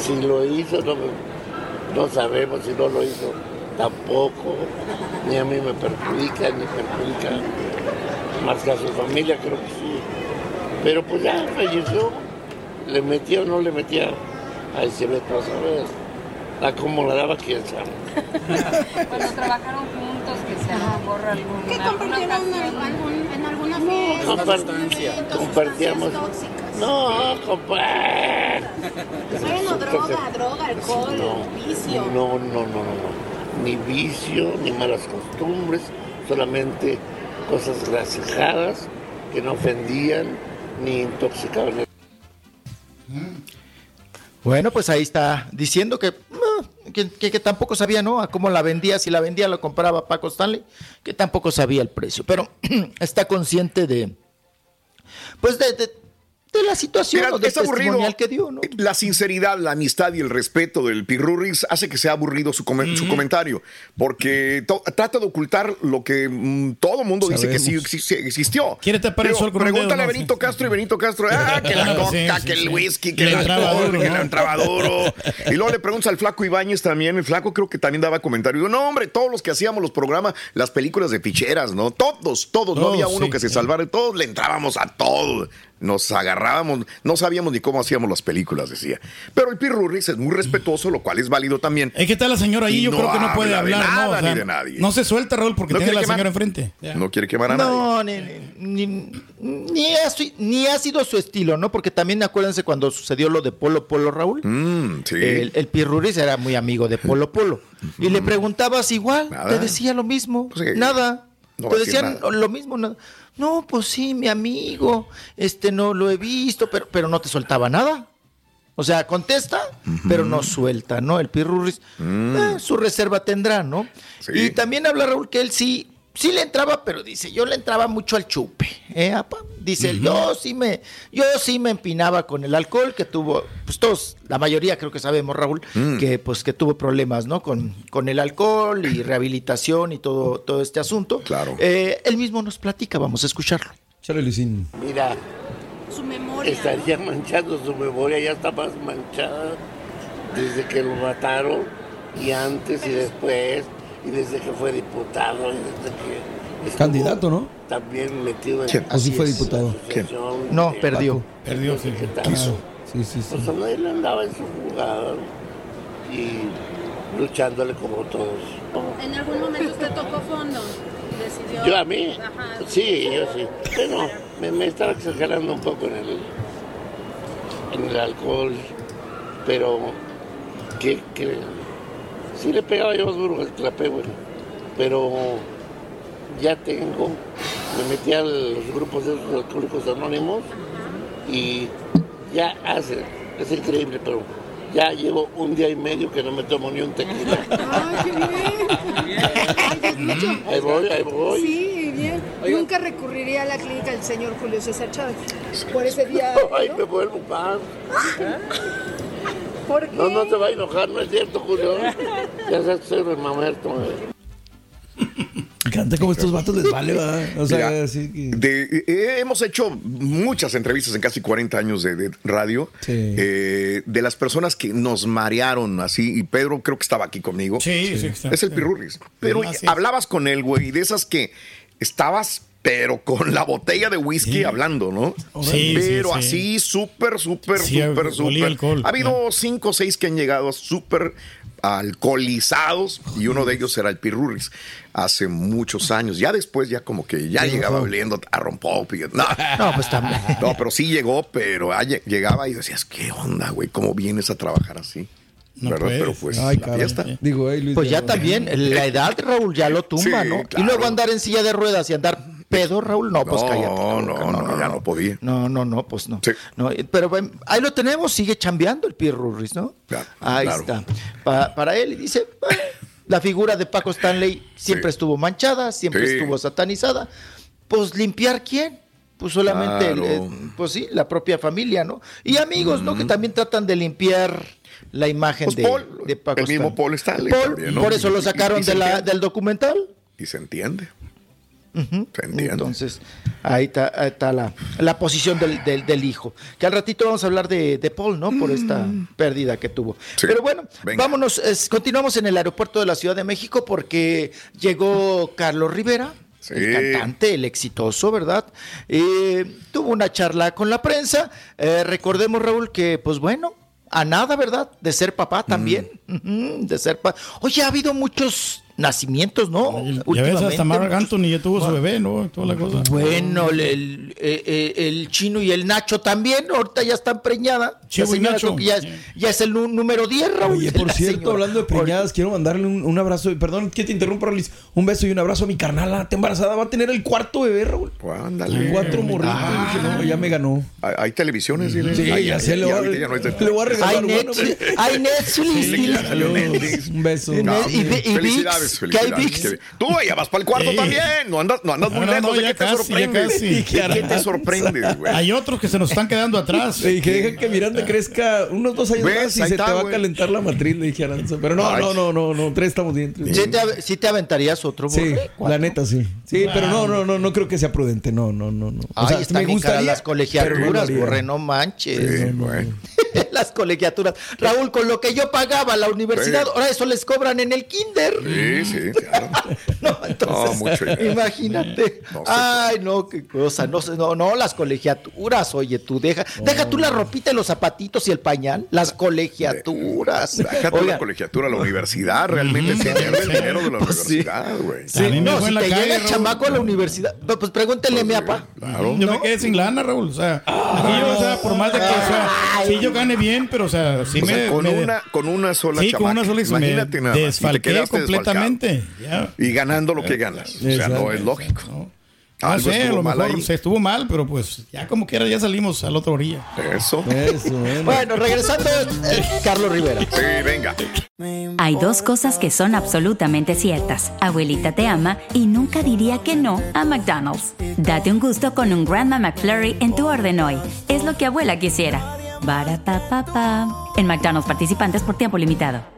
Speaker 20: Si lo hizo, no, no sabemos. Si no lo hizo, tampoco. Ni a mí me perjudica, ni perjudica más que a su familia, creo que sí. Pero pues ya falleció. Le metía o no le metía. Ahí se ve todo, cómo la daba, quién sabe.
Speaker 21: Cuando trabajaron juntos, que se a lo mejor algún,
Speaker 12: ¿Qué compartieron en, algún- en alguna fiesta?
Speaker 20: Compar- compartíamos. No, compa.
Speaker 12: Bueno, droga, droga, alcohol,
Speaker 20: No,
Speaker 12: vicio.
Speaker 20: no, no, no, no, no. Ni vicio, ni malas costumbres, solamente cosas grasijadas que no ofendían ni intoxicaban.
Speaker 19: Bueno, pues ahí está diciendo que, que, tampoco sabía, ¿no? A cómo la vendía, si la vendía, lo compraba Paco Stanley, que tampoco sabía el precio, pero está consciente de, pues de- de la situación,
Speaker 3: Mira,
Speaker 19: o del
Speaker 3: es aburrido.
Speaker 19: testimonial que dio, ¿no?
Speaker 3: La sinceridad, la amistad y el respeto del Pirurris hace que sea aburrido su, su comentario, porque trata de ocultar lo que mm, todo mundo dice que sí existió.
Speaker 7: Quiere tapar el sol con
Speaker 3: Pregúntale
Speaker 7: dedo,
Speaker 3: a
Speaker 7: ¿no?
Speaker 3: Benito Castro y Benito Castro, ah, que la coca,
Speaker 7: sí, sí,
Speaker 3: que el
Speaker 7: sí.
Speaker 3: whisky, que
Speaker 7: Le
Speaker 3: el alcohol,
Speaker 7: duro,
Speaker 3: que
Speaker 7: ¿no?
Speaker 3: le entraba duro. Y luego le preguntas al flaco Ibáñez también, el flaco creo que también daba comentarios. Digo, no, hombre, todos los que hacíamos los programas, las películas de ficheras, ¿no? Todos, todos, no había uno
Speaker 7: sí,
Speaker 3: que se salvara, todos le entrábamos a todo. Nos agarrábamos, no sabíamos ni cómo hacíamos las películas, decía. Pero el Pirurris es muy respetuoso, lo cual es válido también.
Speaker 7: Es que está la señora ahí,
Speaker 3: Y
Speaker 7: yo
Speaker 3: no
Speaker 7: creo que no puede
Speaker 3: habla de
Speaker 7: hablar, ¿no?
Speaker 3: nada
Speaker 7: O sea,
Speaker 3: ni de nadie.
Speaker 7: No se suelta, Raúl, porque
Speaker 3: No
Speaker 7: tiene la
Speaker 3: quiere
Speaker 7: señora
Speaker 3: quemar.
Speaker 7: enfrente.
Speaker 3: No quiere quemar a nadie.
Speaker 19: No, ni, ni, ni- ni ha, ni ha sido su estilo, ¿no? Porque también acuérdense cuando sucedió lo de Polo Polo, Raúl.
Speaker 3: Mm, sí.
Speaker 19: El, el Pirruris era muy amigo de Polo Polo. Y le preguntabas igual,
Speaker 3: Nada.
Speaker 19: te decía lo mismo.
Speaker 3: Pues.
Speaker 19: Nada.
Speaker 3: No
Speaker 19: te decían
Speaker 3: nada.
Speaker 19: lo mismo. nada. No, pues sí, mi amigo. Este no lo he visto, pero, pero no te soltaba nada. O sea, contesta, pero no suelta, ¿no? El Pirruris, eh, su reserva tendrá, ¿no?
Speaker 3: Mm. Sí.
Speaker 19: Y también habla Raúl que él sí, sí le entraba, pero dice, yo le entraba mucho al chupe, ¿eh, apa? Dice, yo sí me, yo sí me empinaba con el alcohol, que tuvo, pues todos, la mayoría creo que sabemos, Raúl,
Speaker 3: Mm.
Speaker 19: que pues que tuvo problemas, ¿no? Con, con el alcohol y rehabilitación y todo, todo este asunto.
Speaker 3: Claro.
Speaker 19: Eh, él mismo nos platica, vamos a escucharlo.
Speaker 6: Chale, Luisín.
Speaker 20: Mira,
Speaker 12: Su memoria.
Speaker 20: estaría manchando su memoria, ya está más manchada desde que lo mataron y antes y después y desde que fue diputado y desde que estuvo
Speaker 6: Candidato, ¿no?
Speaker 20: también metido en
Speaker 3: ¿Quién?
Speaker 6: ¿O sí fue
Speaker 20: así es,
Speaker 6: diputado?
Speaker 19: No,
Speaker 20: de-
Speaker 19: perdió.
Speaker 7: Perdió, sí.
Speaker 20: ¿Qué?
Speaker 6: Quiso. Sí, sí, sí.
Speaker 20: Pues le andaba en su jugada y luchándole como todos.
Speaker 21: ¿En algún momento usted tocó fondo? Decidió.
Speaker 20: Yo a mí,
Speaker 21: Ajá.
Speaker 20: sí, yo sí. Pero me, me estaba exagerando un poco en el, en el alcohol, pero que, que sí le pegaba yo más duro al trapé, bueno. Pero ya tengo, me metí a los grupos de esos alcohólicos anónimos y ya hace, es increíble, pero ya llevo un día y medio que no me tomo ni un tequila.
Speaker 22: ¡Ay, qué bien!
Speaker 20: Ahí voy, ahí voy.
Speaker 22: Sí, bien. Nunca recurriría a la clínica del señor Julio César Chávez. Por ese día.
Speaker 20: Ay, me vuelvo pan.
Speaker 22: ¿Por qué?
Speaker 20: No, no te va a enojar, no es cierto, Julio. Ya soy un mamerto. eh.
Speaker 6: Canta como estos vatos les vale, ¿verdad? O sea,
Speaker 3: Mira,
Speaker 6: así que-
Speaker 3: de- eh, hemos hecho muchas entrevistas en casi 40 años de, de radio
Speaker 6: Sí.
Speaker 3: eh, de las personas que nos marearon así. Y Pedro creo que estaba aquí conmigo.
Speaker 7: Sí, sí, está.
Speaker 3: Es el Pirurris. Pero hablabas con él, güey, y de esas que estabas pero con la botella de whisky hablando, ¿no?
Speaker 7: Sí,
Speaker 3: pero
Speaker 7: sí, sí.
Speaker 3: así, súper, súper, súper, súper.
Speaker 7: alcohol,
Speaker 3: Ha habido cinco o seis que han llegado súper alcoholizados y uno de ellos era el Pirurris hace muchos años. Ya después, ya como que ya llegaba oliendo a rompop y no,
Speaker 19: No, pues también.
Speaker 3: no, pero sí llegó, pero lle- llegaba y decías, ¿qué onda, güey? ¿Cómo vienes a trabajar así?
Speaker 7: No
Speaker 3: ¿Verdad?
Speaker 7: puedes.
Speaker 3: Pero pues,
Speaker 6: Ay,
Speaker 3: la fiesta.
Speaker 6: Digo, hey, Luis,
Speaker 19: Pues ya
Speaker 6: no.
Speaker 19: también, la edad, Raúl, ya lo tumba,
Speaker 3: Sí,
Speaker 19: ¿no?
Speaker 3: claro.
Speaker 19: Y luego andar en silla de ruedas y andar pedo, Raúl, no, pues
Speaker 3: No,
Speaker 19: cállate.
Speaker 3: no,
Speaker 19: Raúl,
Speaker 3: no, ya no podía.
Speaker 19: No, no, no, pues no. No, pero ahí lo tenemos, sigue chambeando el Pierre Rurris, ¿no?
Speaker 3: Claro,
Speaker 19: ahí está. Pa- para él, y dice, "Bueno, la figura de Paco Stanley siempre estuvo manchada, siempre estuvo satanizada. Pues limpiar quién? Pues solamente,
Speaker 3: Claro.
Speaker 19: eh, pues sí, la propia familia, ¿no? Y amigos, ¿no? Que también tratan de limpiar la imagen
Speaker 3: Pues
Speaker 19: de,
Speaker 3: Paul,
Speaker 19: de Paco
Speaker 3: el mismo. Paul Stanley
Speaker 19: Paul,
Speaker 3: también, ¿no?
Speaker 19: Por eso lo
Speaker 3: y-
Speaker 19: sacaron
Speaker 3: y
Speaker 19: de la- del documental.
Speaker 3: Y se entiende.
Speaker 19: Entonces, ahí está, ahí está la, la posición del, del- del hijo. Que al ratito vamos a hablar de, de Paul, ¿no? Por esta pérdida que tuvo.
Speaker 3: Sí.
Speaker 19: Pero bueno,
Speaker 3: Venga.
Speaker 19: vámonos, es- continuamos en el aeropuerto de la Ciudad de México porque llegó Carlos Rivera.
Speaker 3: Sí.
Speaker 19: El cantante, el exitoso, ¿verdad? Eh, tuvo una charla con la prensa. Eh, recordemos, Raúl, que, pues bueno, a nada, ¿verdad? De ser papá también. Ujú, de ser papá. Oye, ha habido muchos nacimientos, ¿no?
Speaker 7: Ya ves, hasta Mark Anthony ya tuvo su bebé, ¿no? Toda la cosa.
Speaker 19: bueno, el, el- eh, eh, el chino y el Nacho también, ahorita ya están preñadas.
Speaker 7: Chivo
Speaker 19: La
Speaker 7: y
Speaker 19: señora
Speaker 7: Nacho.
Speaker 19: que ya, es- ya es el número 10, Raúl.
Speaker 6: Oye, por cierto,
Speaker 19: señora.
Speaker 6: hablando de preñadas, quiero mandarle un, un abrazo. Perdón que te interrumpa, Rolis. Un beso y un abrazo a mi carnala. Está embarazada. Va a tener el cuarto bebé, Raúl.
Speaker 3: Ándale.
Speaker 6: Cuatro morritos.
Speaker 3: Ah.
Speaker 6: Dije, no, ya me ganó.
Speaker 3: Hay, hay televisiones.
Speaker 6: Sí, ya
Speaker 3: ay,
Speaker 6: le voy a-
Speaker 3: ahorita ya no es de-
Speaker 6: le voy a regalar
Speaker 19: Hay Netflix, hay Netflix.
Speaker 3: Sí,
Speaker 19: dile.
Speaker 3: claro, Netflix.
Speaker 6: Un beso.
Speaker 19: Y ne- y ve- y
Speaker 3: Felicidades,
Speaker 19: Hay
Speaker 3: felicidades.
Speaker 19: Vix.
Speaker 3: Tú ya vas para el cuarto también. No andas, no andas
Speaker 7: No,
Speaker 3: muy
Speaker 7: no,
Speaker 3: lejos.
Speaker 7: no,
Speaker 3: ¿De
Speaker 7: ya
Speaker 3: qué te sorprendes?
Speaker 7: casi.
Speaker 3: ¿De qué te sorprendes, güey?
Speaker 7: Hay otros que se nos están quedando atrás.
Speaker 6: Le dije, deja que Miranda crezca unos dos años
Speaker 3: ¿Ves?
Speaker 6: más y
Speaker 3: Ahí
Speaker 6: se
Speaker 3: está,
Speaker 6: te va a calentar la matriz, le dije a Aranza. Pero no, no, no, no, no, tres estamos bien. tres.
Speaker 19: ¿Sí te, ave- sí te aventarías otro
Speaker 6: Sí, la neta sí. Sí, pero no, no, no, no creo que sea prudente. No, no, no, no.
Speaker 19: Ay, están las colegiaturas, borre, no manches. Las colegiaturas. Raúl, con lo que yo pagaba la universidad, ahora eso les cobran en el kinder.
Speaker 3: Sí, sí, claro.
Speaker 19: No, entonces,
Speaker 3: No, mucho
Speaker 19: imagínate.
Speaker 3: No, sí,
Speaker 19: Ay, no, qué cosa. No, sé, no, no, las colegiaturas, oye, tú deja, deja tú la ropita, y los zapatitos y el pañal, las colegiaturas.
Speaker 3: Déjate
Speaker 19: Oigan,
Speaker 3: la colegiatura, la universidad realmente se pierde el dinero de la
Speaker 19: Pues sí.
Speaker 3: universidad, güey.
Speaker 19: sí,
Speaker 7: me
Speaker 19: no, si te
Speaker 7: calle,
Speaker 19: llega el chamaco a la universidad, pues, pues pregúntenle a mi papá.
Speaker 3: Claro.
Speaker 7: Yo
Speaker 19: ¿No?
Speaker 7: me quedé sin lana, Raúl. O sea, aquí yo, o sea, por más de que, o sea, sí yo gane bien, pero, o sea, sí
Speaker 3: O sea, con,
Speaker 7: me-
Speaker 3: una, con una sola
Speaker 7: sí, con una sola
Speaker 3: Imagínate nada
Speaker 7: desfalqué completamente.
Speaker 3: Y ganando lo que ganas. O sea, no es lógico.
Speaker 7: No
Speaker 3: Algo
Speaker 7: sé, a
Speaker 3: estuvo
Speaker 7: lo mejor
Speaker 3: ahí.
Speaker 7: se estuvo mal, pero pues ya como quiera ya salimos a la otra orilla.
Speaker 3: Eso.
Speaker 6: Eso, bueno.
Speaker 19: Bueno, regresando, eh, Carlos Rivera.
Speaker 3: Sí, venga.
Speaker 23: Hay dos cosas que son absolutamente ciertas. Abuelita te ama y nunca diría que no a McDonald's. Date un gusto con un Grandma McFlurry en tu orden hoy. Es lo que abuela quisiera. Barata En McDonald's participantes por tiempo limitado.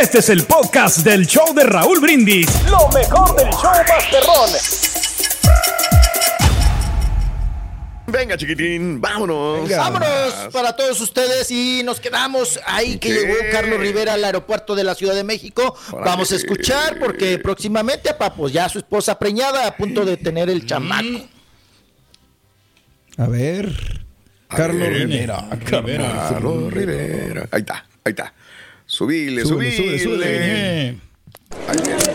Speaker 24: Este es el podcast del show de Raúl Brindis. Lo mejor del show Masterrón.
Speaker 3: Venga, chiquitín, vámonos.
Speaker 19: Vámonos para todos ustedes y nos quedamos ahí que
Speaker 3: ¿Qué?
Speaker 19: llegó Carlos Rivera al aeropuerto de la Ciudad de México.
Speaker 3: Órale.
Speaker 19: Vamos a escuchar porque próximamente a Papos ya su esposa preñada a punto de tener el chamaco.
Speaker 6: A ver. Carlos
Speaker 3: ver.
Speaker 6: Rivera.
Speaker 7: Rivera.
Speaker 3: Carlos Rivera. Ahí está, ahí está. Subile, subile. Ahí viene.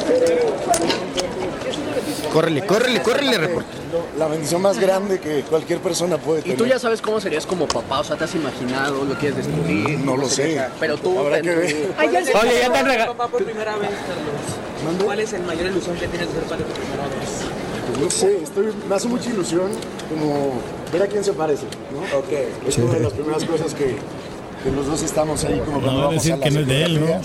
Speaker 19: Córrele, córrele, córrele, reportero.
Speaker 25: La bendición más grande que cualquier persona puede
Speaker 13: ¿Y
Speaker 25: tener.
Speaker 13: tú ya sabes cómo serías como papá? O sea, ¿te has imaginado? ¿Lo quieres descubrir?
Speaker 25: No lo sé.
Speaker 13: Pero tú...
Speaker 25: Habrá que ver.
Speaker 13: Oye, ya te han regalado...
Speaker 26: papá por primera vez, Carlos? ¿Cuál es el mayor ilusión que tienes de ser padre por primera vez?
Speaker 25: No sé, estoy, me hace mucha ilusión como ver a quién se parece, ¿no? Es una de las primeras cosas que, que los dos estamos ahí como cuando
Speaker 7: No,
Speaker 25: vamos
Speaker 7: decir
Speaker 25: a la
Speaker 7: que no es de él, ¿no?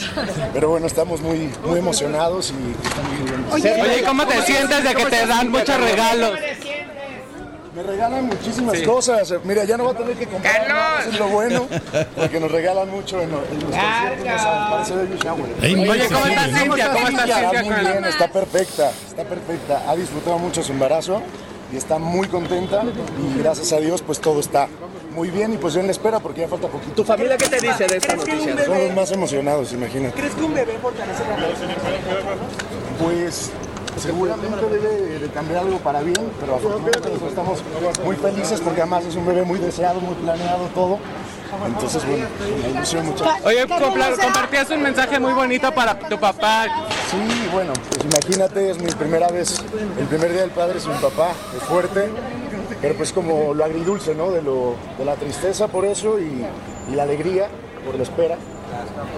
Speaker 25: Pero bueno, estamos muy, muy emocionados y estamos muy bien.
Speaker 26: Oye, ¿y cómo te sientes de que te dan muchos regalos?
Speaker 25: Me regalan muchísimas cosas. Mira, ya no va a tener que comprar nada, eso es lo bueno, porque nos regalan mucho en, en los conciertos, Oye,
Speaker 7: ¿cómo está
Speaker 26: Cintia? ¿Cómo está Cintia
Speaker 25: muy bien, está perfecta, está perfecta. Ha disfrutado mucho su embarazo y está muy contenta y gracias a Dios pues todo está muy bien y pues yo en la espera porque ya falta poquito.
Speaker 13: ¿Tu familia qué te dice de esta
Speaker 26: ¿Crees que un
Speaker 13: noticia?
Speaker 26: bebé-
Speaker 25: Son los más emocionados, imagínate.
Speaker 26: ¿Crees que un bebé fortalece la?
Speaker 25: Pues seguramente debe de cambiar algo para bien, pero afortunadamente nosotros estamos muy felices porque además es un bebé muy deseado, muy planeado todo. Entonces, bueno, la ilusión mucho.
Speaker 26: Oye, compartías un mensaje muy bonito para tu papá.
Speaker 25: Sí, bueno, pues imagínate, es mi primera vez, el primer día del padre sin mi papá, es fuerte, pero pues como lo agridulce, ¿no? De, lo, de la tristeza por eso y, y la alegría por la espera.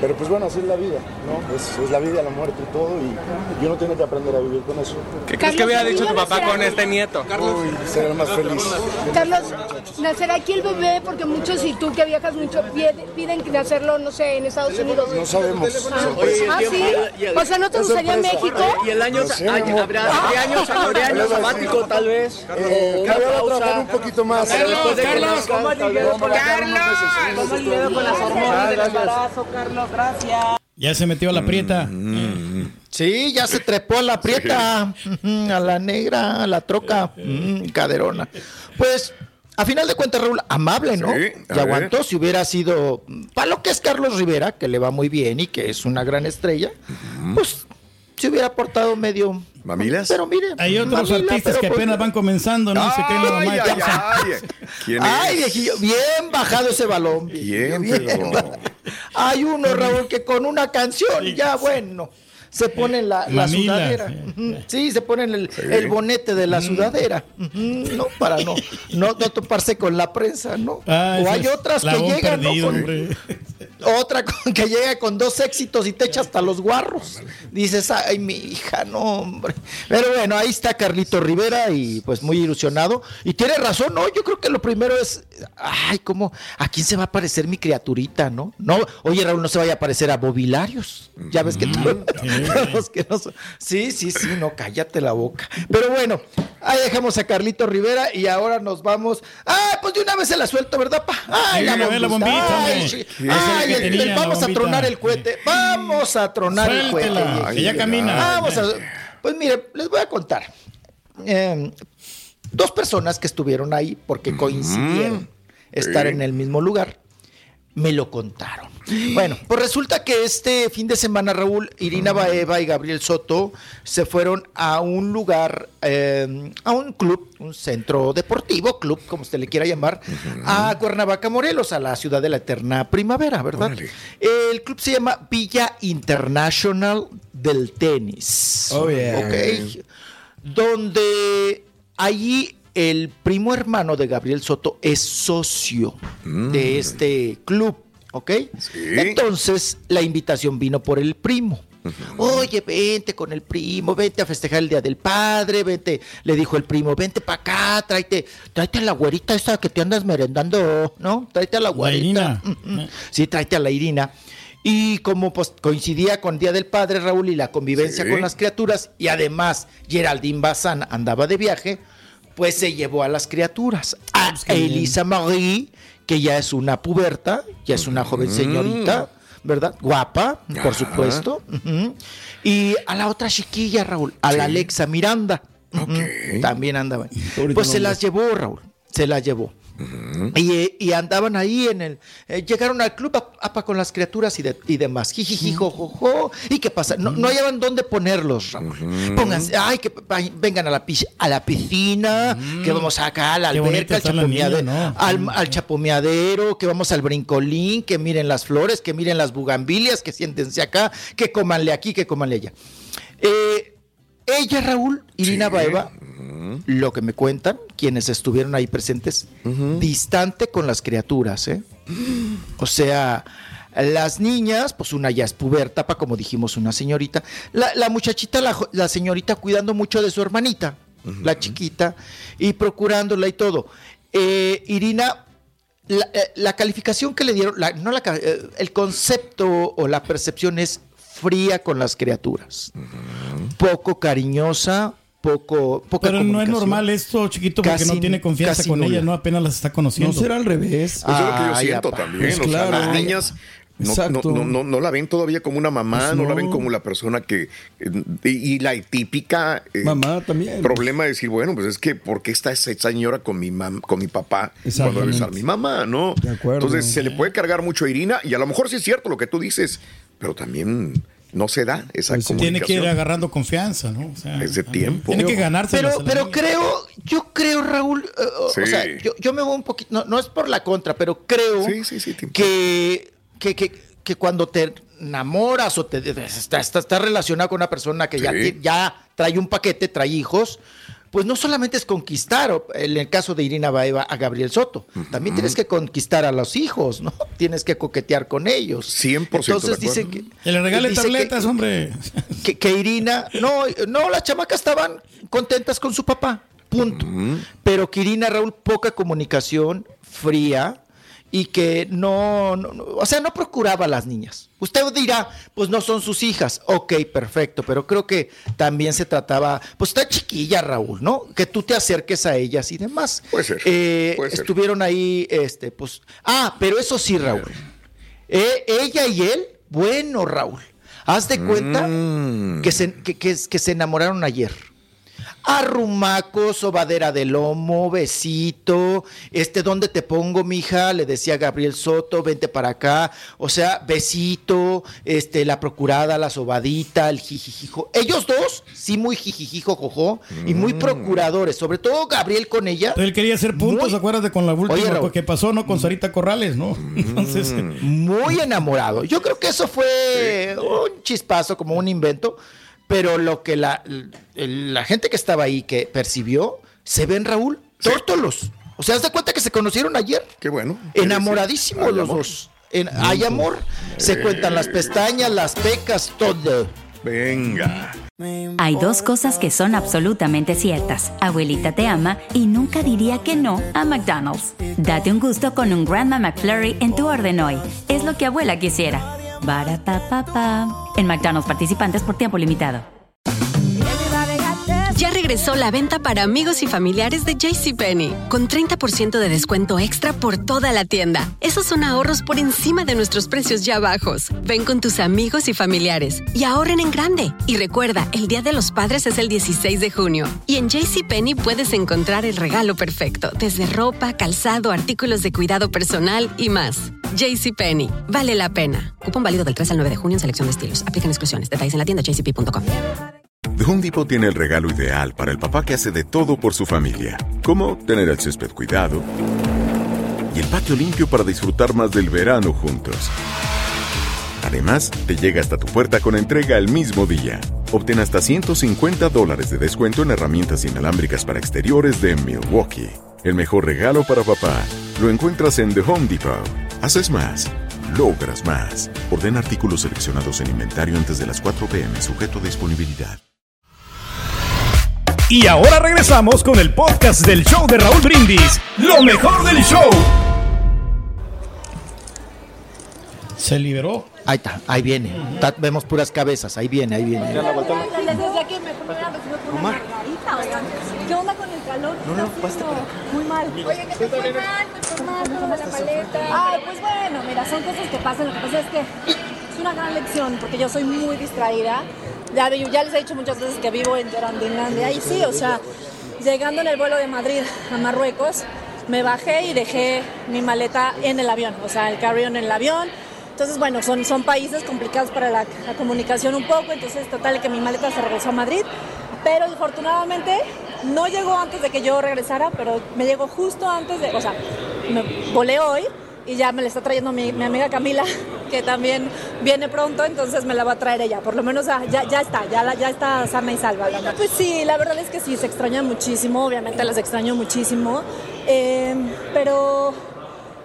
Speaker 25: Pero pues bueno, así es la vida, ¿no? Es, es la vida, la muerte y todo, y, y uno tiene que aprender a vivir con eso.
Speaker 26: ¿Qué crees que hubiera dicho tu papá con este nieto?
Speaker 25: Uy, ser el más feliz.
Speaker 22: Carlos, nacerá aquí el bebé porque muchos y tú que viajas mucho pide- piden que hacerlo, no sé, en Estados Unidos.
Speaker 25: No sabemos.
Speaker 22: Ah, ah, sí. O sea, ¿no te gustaría. México?
Speaker 13: ¿Y el año,
Speaker 25: No sé,
Speaker 13: ay,
Speaker 25: amor.
Speaker 13: habrá, años, años sabático tal vez?
Speaker 25: Eh, a trabajar un poquito más.
Speaker 13: Carlos, Carlos, ¿cómo
Speaker 25: vamos a
Speaker 13: con
Speaker 26: las hormonas
Speaker 25: Ah,
Speaker 26: del embarazo, Carlos? Gracias.
Speaker 7: Ya se metió a la prieta.
Speaker 25: Mm,
Speaker 19: Sí, ya se trepó a la prieta, a la negra, a la troca, ujú, caderona. Pues, a final de cuentas, Raúl, amable, ¿no?
Speaker 3: Sí,
Speaker 19: y aguantó si hubiera sido, para lo que es Carlos Rivera, que le va muy bien y que es una gran estrella, pues se hubiera portado medio...
Speaker 3: ¿Mamilas?
Speaker 19: Pero mire,
Speaker 7: Hay otros
Speaker 19: mamila,
Speaker 7: artistas que
Speaker 19: pues-
Speaker 7: apenas van comenzando, ¿no? Se creen la mamá de
Speaker 3: Ay, ay, ay. ¿Quién
Speaker 19: Ay, viejillo, bien bajado ese balón.
Speaker 3: ¿Quién,
Speaker 19: bien
Speaker 3: pero?
Speaker 19: ba- Hay uno, Raúl, que con una canción, ya bueno, se pone la, la sudadera.
Speaker 7: sí.
Speaker 19: Se pone el, el bonete de la sudadera. Ujú, No, para no, no, no toparse con la prensa, ¿no?
Speaker 7: Ah,
Speaker 19: o hay otras que llegan, ¿no?
Speaker 7: perdido,
Speaker 19: Con-
Speaker 7: hombre.
Speaker 19: Otra con- que llega con dos éxitos y te echa hasta los guarros. Dices, ay, mi hija, no, hombre. Pero bueno, ahí está Carlito Rivera y pues muy ilusionado. Y tiene razón, ¿no? Yo creo que lo primero es, ay, ¿cómo? ¿A quién se va a parecer mi criaturita, no? No, oye, Raúl, no se vaya a parecer a Bobilarios. Ya ves que tú. los que no son- Sí, sí, sí, no, cállate la boca. Pero bueno, ahí dejamos a Carlito Rivera y ahora nos vamos. Ah, pues de una vez se la suelto, ¿verdad, pa? Ay,
Speaker 7: Sí,
Speaker 19: la
Speaker 7: a ver, la
Speaker 19: bombita.
Speaker 7: bombita,
Speaker 19: Ay. Sí. Ay, El- el- vamos a tronar el cohete. Vamos a tronar el cohete. Viejillo.
Speaker 7: que ya camina.
Speaker 19: Vamos a. Pues mire, les voy a contar. Eh, dos personas que estuvieron ahí porque coincidieron estar
Speaker 3: sí.
Speaker 19: en el mismo lugar me lo contaron. Bueno, pues resulta que este fin de semana, Raúl, Irina Baeva y Gabriel Soto se fueron a un lugar, eh, a un club, un centro deportivo, club, como usted le quiera llamar, a Cuernavaca, Morelos, a la ciudad de la eterna primavera, ¿verdad?
Speaker 3: Órale.
Speaker 19: El club se llama Villa International del Tenis.
Speaker 6: Oh, yeah.
Speaker 19: Ok. Donde allí el primo hermano de Gabriel Soto es socio de este club, ¿ok? Entonces la invitación vino por el primo. Oye, vente con el primo, vente a festejar el Día del Padre, vente, le dijo el primo, vente para acá, tráete, tráete a la güerita esa que te andas merendando, ¿no? Tráete a la güerita.
Speaker 7: Irina.
Speaker 19: Ujú. Sí, tráete a la Irina. Y como pues coincidía con Día del Padre, Raúl, y la convivencia
Speaker 3: Sí.
Speaker 19: con las criaturas, y además Geraldine Bazán andaba de viaje, pues se llevó a las criaturas. A
Speaker 7: Pues.
Speaker 19: Elisa Marie, que ya es una puberta, ya es una joven señorita, ¿verdad? Guapa, por supuesto. Y a la otra chiquilla, Raúl, a la Alexa Miranda. Ujú.
Speaker 3: Ok.
Speaker 19: También andaba. Pues se las llevó, Raúl. Se las llevó. Y, y andaban ahí en el. eh, llegaron al club a- apa con las criaturas y, de- y demás. Jijiji, jojojo. ¿Y qué pasa? No, no hallaban dónde ponerlos, Raúl. Pónganse, ay, que vengan a la, pis- a la piscina, que vamos acá a la alberca, al
Speaker 7: está la niña,
Speaker 19: chapomeade-
Speaker 7: ¿no?
Speaker 19: al, al chapomeadero, que vamos al brincolín, que miren las flores, que miren las bugambilias, que siéntense acá, que comanle aquí, que comanle allá. Eh, ella, Raúl, Irina Baeva, lo que me cuentan, quienes estuvieron ahí presentes, distante con las criaturas, ¿eh? O sea, las niñas, pues una ya es pubertapa, como dijimos, una señorita. La, la muchachita, la, señorita cuidando mucho de su hermanita, la chiquita, y procurándola y todo. Eh, Irina, la, eh, la calificación que le dieron, no la eh, el concepto o la percepción es fría con las criaturas. Poco cariñosa, poco, poca
Speaker 7: Pero no es normal esto, chiquito, porque
Speaker 19: Casi-
Speaker 7: no tiene confianza con
Speaker 19: nula.
Speaker 7: ella, no apenas las está conociendo.
Speaker 6: No será al revés.
Speaker 3: Pues es lo que yo siento
Speaker 19: apa.
Speaker 3: también.
Speaker 6: Pues
Speaker 3: o sea,
Speaker 6: claro.
Speaker 3: las niñas no,
Speaker 6: Exacto.
Speaker 3: no, no, no- no la ven todavía como una mamá,
Speaker 6: Pues
Speaker 3: no. la ven como la persona que... eh, y, y la típica... eh,
Speaker 6: Mamá también.
Speaker 3: Problema de decir, bueno, pues es que, ¿por qué está esa señora con mi, mam- con mi papá cuando debe estar mi mamá, no?
Speaker 6: De acuerdo.
Speaker 3: Entonces se le puede cargar mucho a Irina y a lo mejor sí es cierto lo que tú dices, pero también no se da esa
Speaker 7: Pues Tiene que ir agarrando confianza, ¿no? O sea,
Speaker 3: Es de tiempo.
Speaker 7: Tiene que ganarse.
Speaker 19: Pero, pero creo, yo creo, Raúl, eh, o-
Speaker 3: Sí.
Speaker 19: o sea, yo, yo me voy un poquito, no, no es por la contra, pero creo
Speaker 3: Sí, sí, sí, te-
Speaker 19: que, que, que, que cuando te enamoras o te estás está, está relacionado con una persona que ya, ya trae un paquete, trae hijos, pues no solamente es conquistar, o en el caso de Irina Baeva, a Gabriel Soto, también tienes que conquistar a los hijos, ¿no? Tienes que coquetear con ellos.
Speaker 3: 100%
Speaker 19: Entonces
Speaker 3: de
Speaker 19: dice
Speaker 3: acuerdo.
Speaker 19: que...
Speaker 7: Que le regale
Speaker 19: que-
Speaker 7: tabletas, hombre.
Speaker 19: que, que Irina, no, no, las chamacas estaban contentas con su papá, punto. Pero que Irina, Raúl, poca comunicación, fría, y que no, no- no- o sea, no procuraba a las niñas. Usted dirá, pues no son sus hijas, ok, perfecto, pero creo que también se trataba, pues está chiquilla, Raúl, ¿no? Que tú te acerques a ellas y demás.
Speaker 3: Puede ser,
Speaker 19: Eh,
Speaker 3: puede ser.
Speaker 19: estuvieron ahí, este, pues, ah, pero eso sí, Raúl. Eh, ella y él, bueno, Raúl, haz de cuenta
Speaker 3: Mm.
Speaker 19: que, se, que, que- que se enamoraron ayer. Arrumaco, sobadera de lomo, besito, este, ¿dónde te pongo, mija? Le decía Gabriel Soto, vente para acá. O sea, besito, este, la procurada, la sobadita, el jijijijo. Ellos dos, sí, muy jijijijo, jojo, y muy
Speaker 3: Mm.
Speaker 19: procuradores, sobre todo Gabriel con ella.
Speaker 7: Él quería hacer puntos,
Speaker 19: Muy-
Speaker 7: acuérdate, con la última
Speaker 19: Oye, Raúl.
Speaker 7: que pasó, ¿no? Con Sarita Corrales, ¿no? Entonces,
Speaker 19: muy enamorado. Yo creo que eso fue un chispazo, como un invento, pero lo que la, la gente que estaba ahí que percibió, se ven, Raúl, tórtolos. O sea, haz de cuenta que se conocieron ayer.
Speaker 3: Qué bueno.
Speaker 19: Enamoradísimos los
Speaker 3: amor.
Speaker 19: dos. En- hay amor. Se
Speaker 3: Eh.
Speaker 19: cuentan las pestañas, las pecas, todo.
Speaker 3: Venga.
Speaker 23: Hay dos cosas que son absolutamente ciertas. Abuelita te ama y nunca diría que no a McDonald's. Date un gusto con un Grandma McFlurry en tu orden hoy. Es lo que abuela quisiera. Barata En McDonald's participantes por tiempo limitado.
Speaker 2: Ya regresó la venta para amigos y familiares de JCPenney, con 30% de descuento extra por toda la tienda. Esos son ahorros por encima de nuestros precios ya bajos. Ven con tus amigos y familiares y ahorren en grande. Y recuerda, el Día de los Padres es el 16 de junio. Y en JCPenney puedes encontrar el regalo perfecto, desde ropa, calzado, artículos de cuidado personal y más. JCPenney, vale la pena. Cupón válido del 3 al 9 de junio en selección de estilos. Aplican exclusiones. Detalles en la tienda jcp.com.
Speaker 27: The Home Depot tiene el regalo ideal para el papá que hace de todo por su familia, como tener el césped cuidado y el patio limpio para disfrutar más del verano juntos. Además, te llega hasta tu puerta con entrega el mismo día. Obtén hasta 150 dólares de descuento en herramientas inalámbricas para exteriores de Milwaukee. El mejor regalo para papá lo encuentras en The Home Depot. Haces más, logras más. Ordena artículos seleccionados en inventario antes de las 4 pm, sujeto a disponibilidad.
Speaker 24: Y ahora regresamos con el podcast del show de Raúl Brindis. Lo mejor del show.
Speaker 7: se liberó.
Speaker 19: Ahí está, ahí viene. Vemos puras cabezas, ahí viene, ahí viene.
Speaker 12: Desde aquí me primera recibió con una margarita, oigan. ¿Qué onda con el calor?
Speaker 19: No, no,
Speaker 12: mal. Oye, que te fue mal, te fue mal, todo de la paleta. Ay, pues bueno, mira, son cosas que pasan. Lo que pasa es que es una gran lección, porque yo soy muy distraída. Ya, ya les he dicho muchas veces que vivo en Gerandinlandia. Y sí, o sea, llegando en el vuelo de Madrid a Marruecos, me bajé y dejé mi maleta en el avión, o sea, el carry-on en el avión. Entonces, bueno, son, son países complicados para la, la comunicación un poco, entonces total que mi maleta se regresó a Madrid, pero afortunadamente no llegó antes de que yo regresara, pero me llegó justo antes de, o sea, me volé hoy y ya me la está trayendo mi, mi amiga Camila que también viene pronto, entonces me la va a traer ella. Por lo menos ah, ya, ya está, ya, ya está sana y salva. la. Pues sí, la verdad es que sí, se extraña muchísimo, obviamente las extraño muchísimo, eh, pero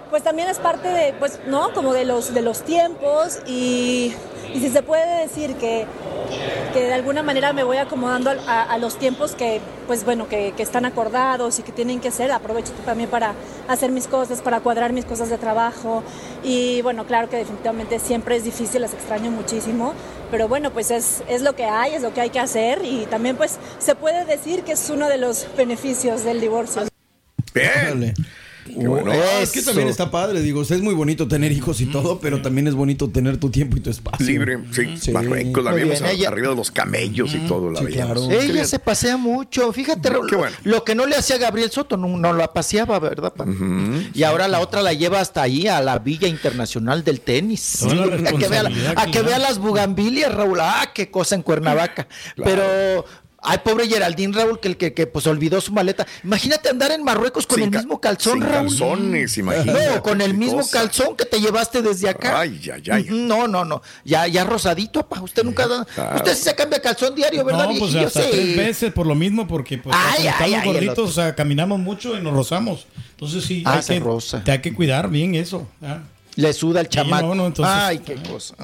Speaker 12: pues también es parte de, pues, ¿no? Como de los, de los tiempos y, y si se puede decir que, que de alguna manera me voy acomodando a, a- a los tiempos que, pues bueno, que, que están acordados y que tienen que ser, aprovecho también para hacer mis cosas, para cuadrar mis cosas de trabajo y bueno, claro que definitivamente siempre es difícil, las extraño muchísimo, pero bueno, pues es, es lo que hay, es lo que hay que hacer y también pues se puede decir que es uno de los beneficios del divorcio.
Speaker 3: Bien. Bueno.
Speaker 6: Ah, es que también está padre, digo, es muy bonito tener hijos y todo, pero también es bonito tener tu tiempo y tu espacio.
Speaker 3: Libre, sí. Marruecos, la vimos
Speaker 19: ella-
Speaker 3: arriba de los camellos y todo. La
Speaker 6: Sí, claro.
Speaker 19: Ella se pasea mucho. Fíjate,
Speaker 3: bueno.
Speaker 19: lo que no le hacía Gabriel Soto, no, no la paseaba, ¿verdad? Y ahora la otra la lleva hasta ahí, a la Villa Internacional del Tenis. A que vea, a
Speaker 7: que
Speaker 19: vea las bugambilias, Raúl. Ah, qué cosa en Cuernavaca. Pero. Ay, pobre Geraldine Raúl, que, que, que pues olvidó su maleta. Imagínate andar en Marruecos con
Speaker 3: Sin
Speaker 19: el mismo calzón,
Speaker 3: sin
Speaker 19: Raúl.
Speaker 3: calzones, imagínate,
Speaker 19: No, con el mismo
Speaker 3: cosa.
Speaker 19: calzón que te llevaste desde acá.
Speaker 3: Ay, ay, ay.
Speaker 19: No, no, no. Ya, ya rosadito, pa. Usted nunca da. Usted sí se cambia calzón diario, ¿verdad,
Speaker 7: No, pues hasta tres veces por lo mismo, porque pues
Speaker 19: Ay, ay,
Speaker 7: estamos
Speaker 19: ay,
Speaker 7: gorditos, o sea, caminamos mucho y nos rozamos. Entonces sí,
Speaker 19: Ah,
Speaker 7: hay,
Speaker 19: se
Speaker 7: que,
Speaker 19: roza.
Speaker 7: te hay que cuidar bien eso. ¿ah?
Speaker 19: Le suda el
Speaker 7: Sí,
Speaker 19: chamaco.
Speaker 7: no, no, entonces-
Speaker 19: Ay, qué cosa.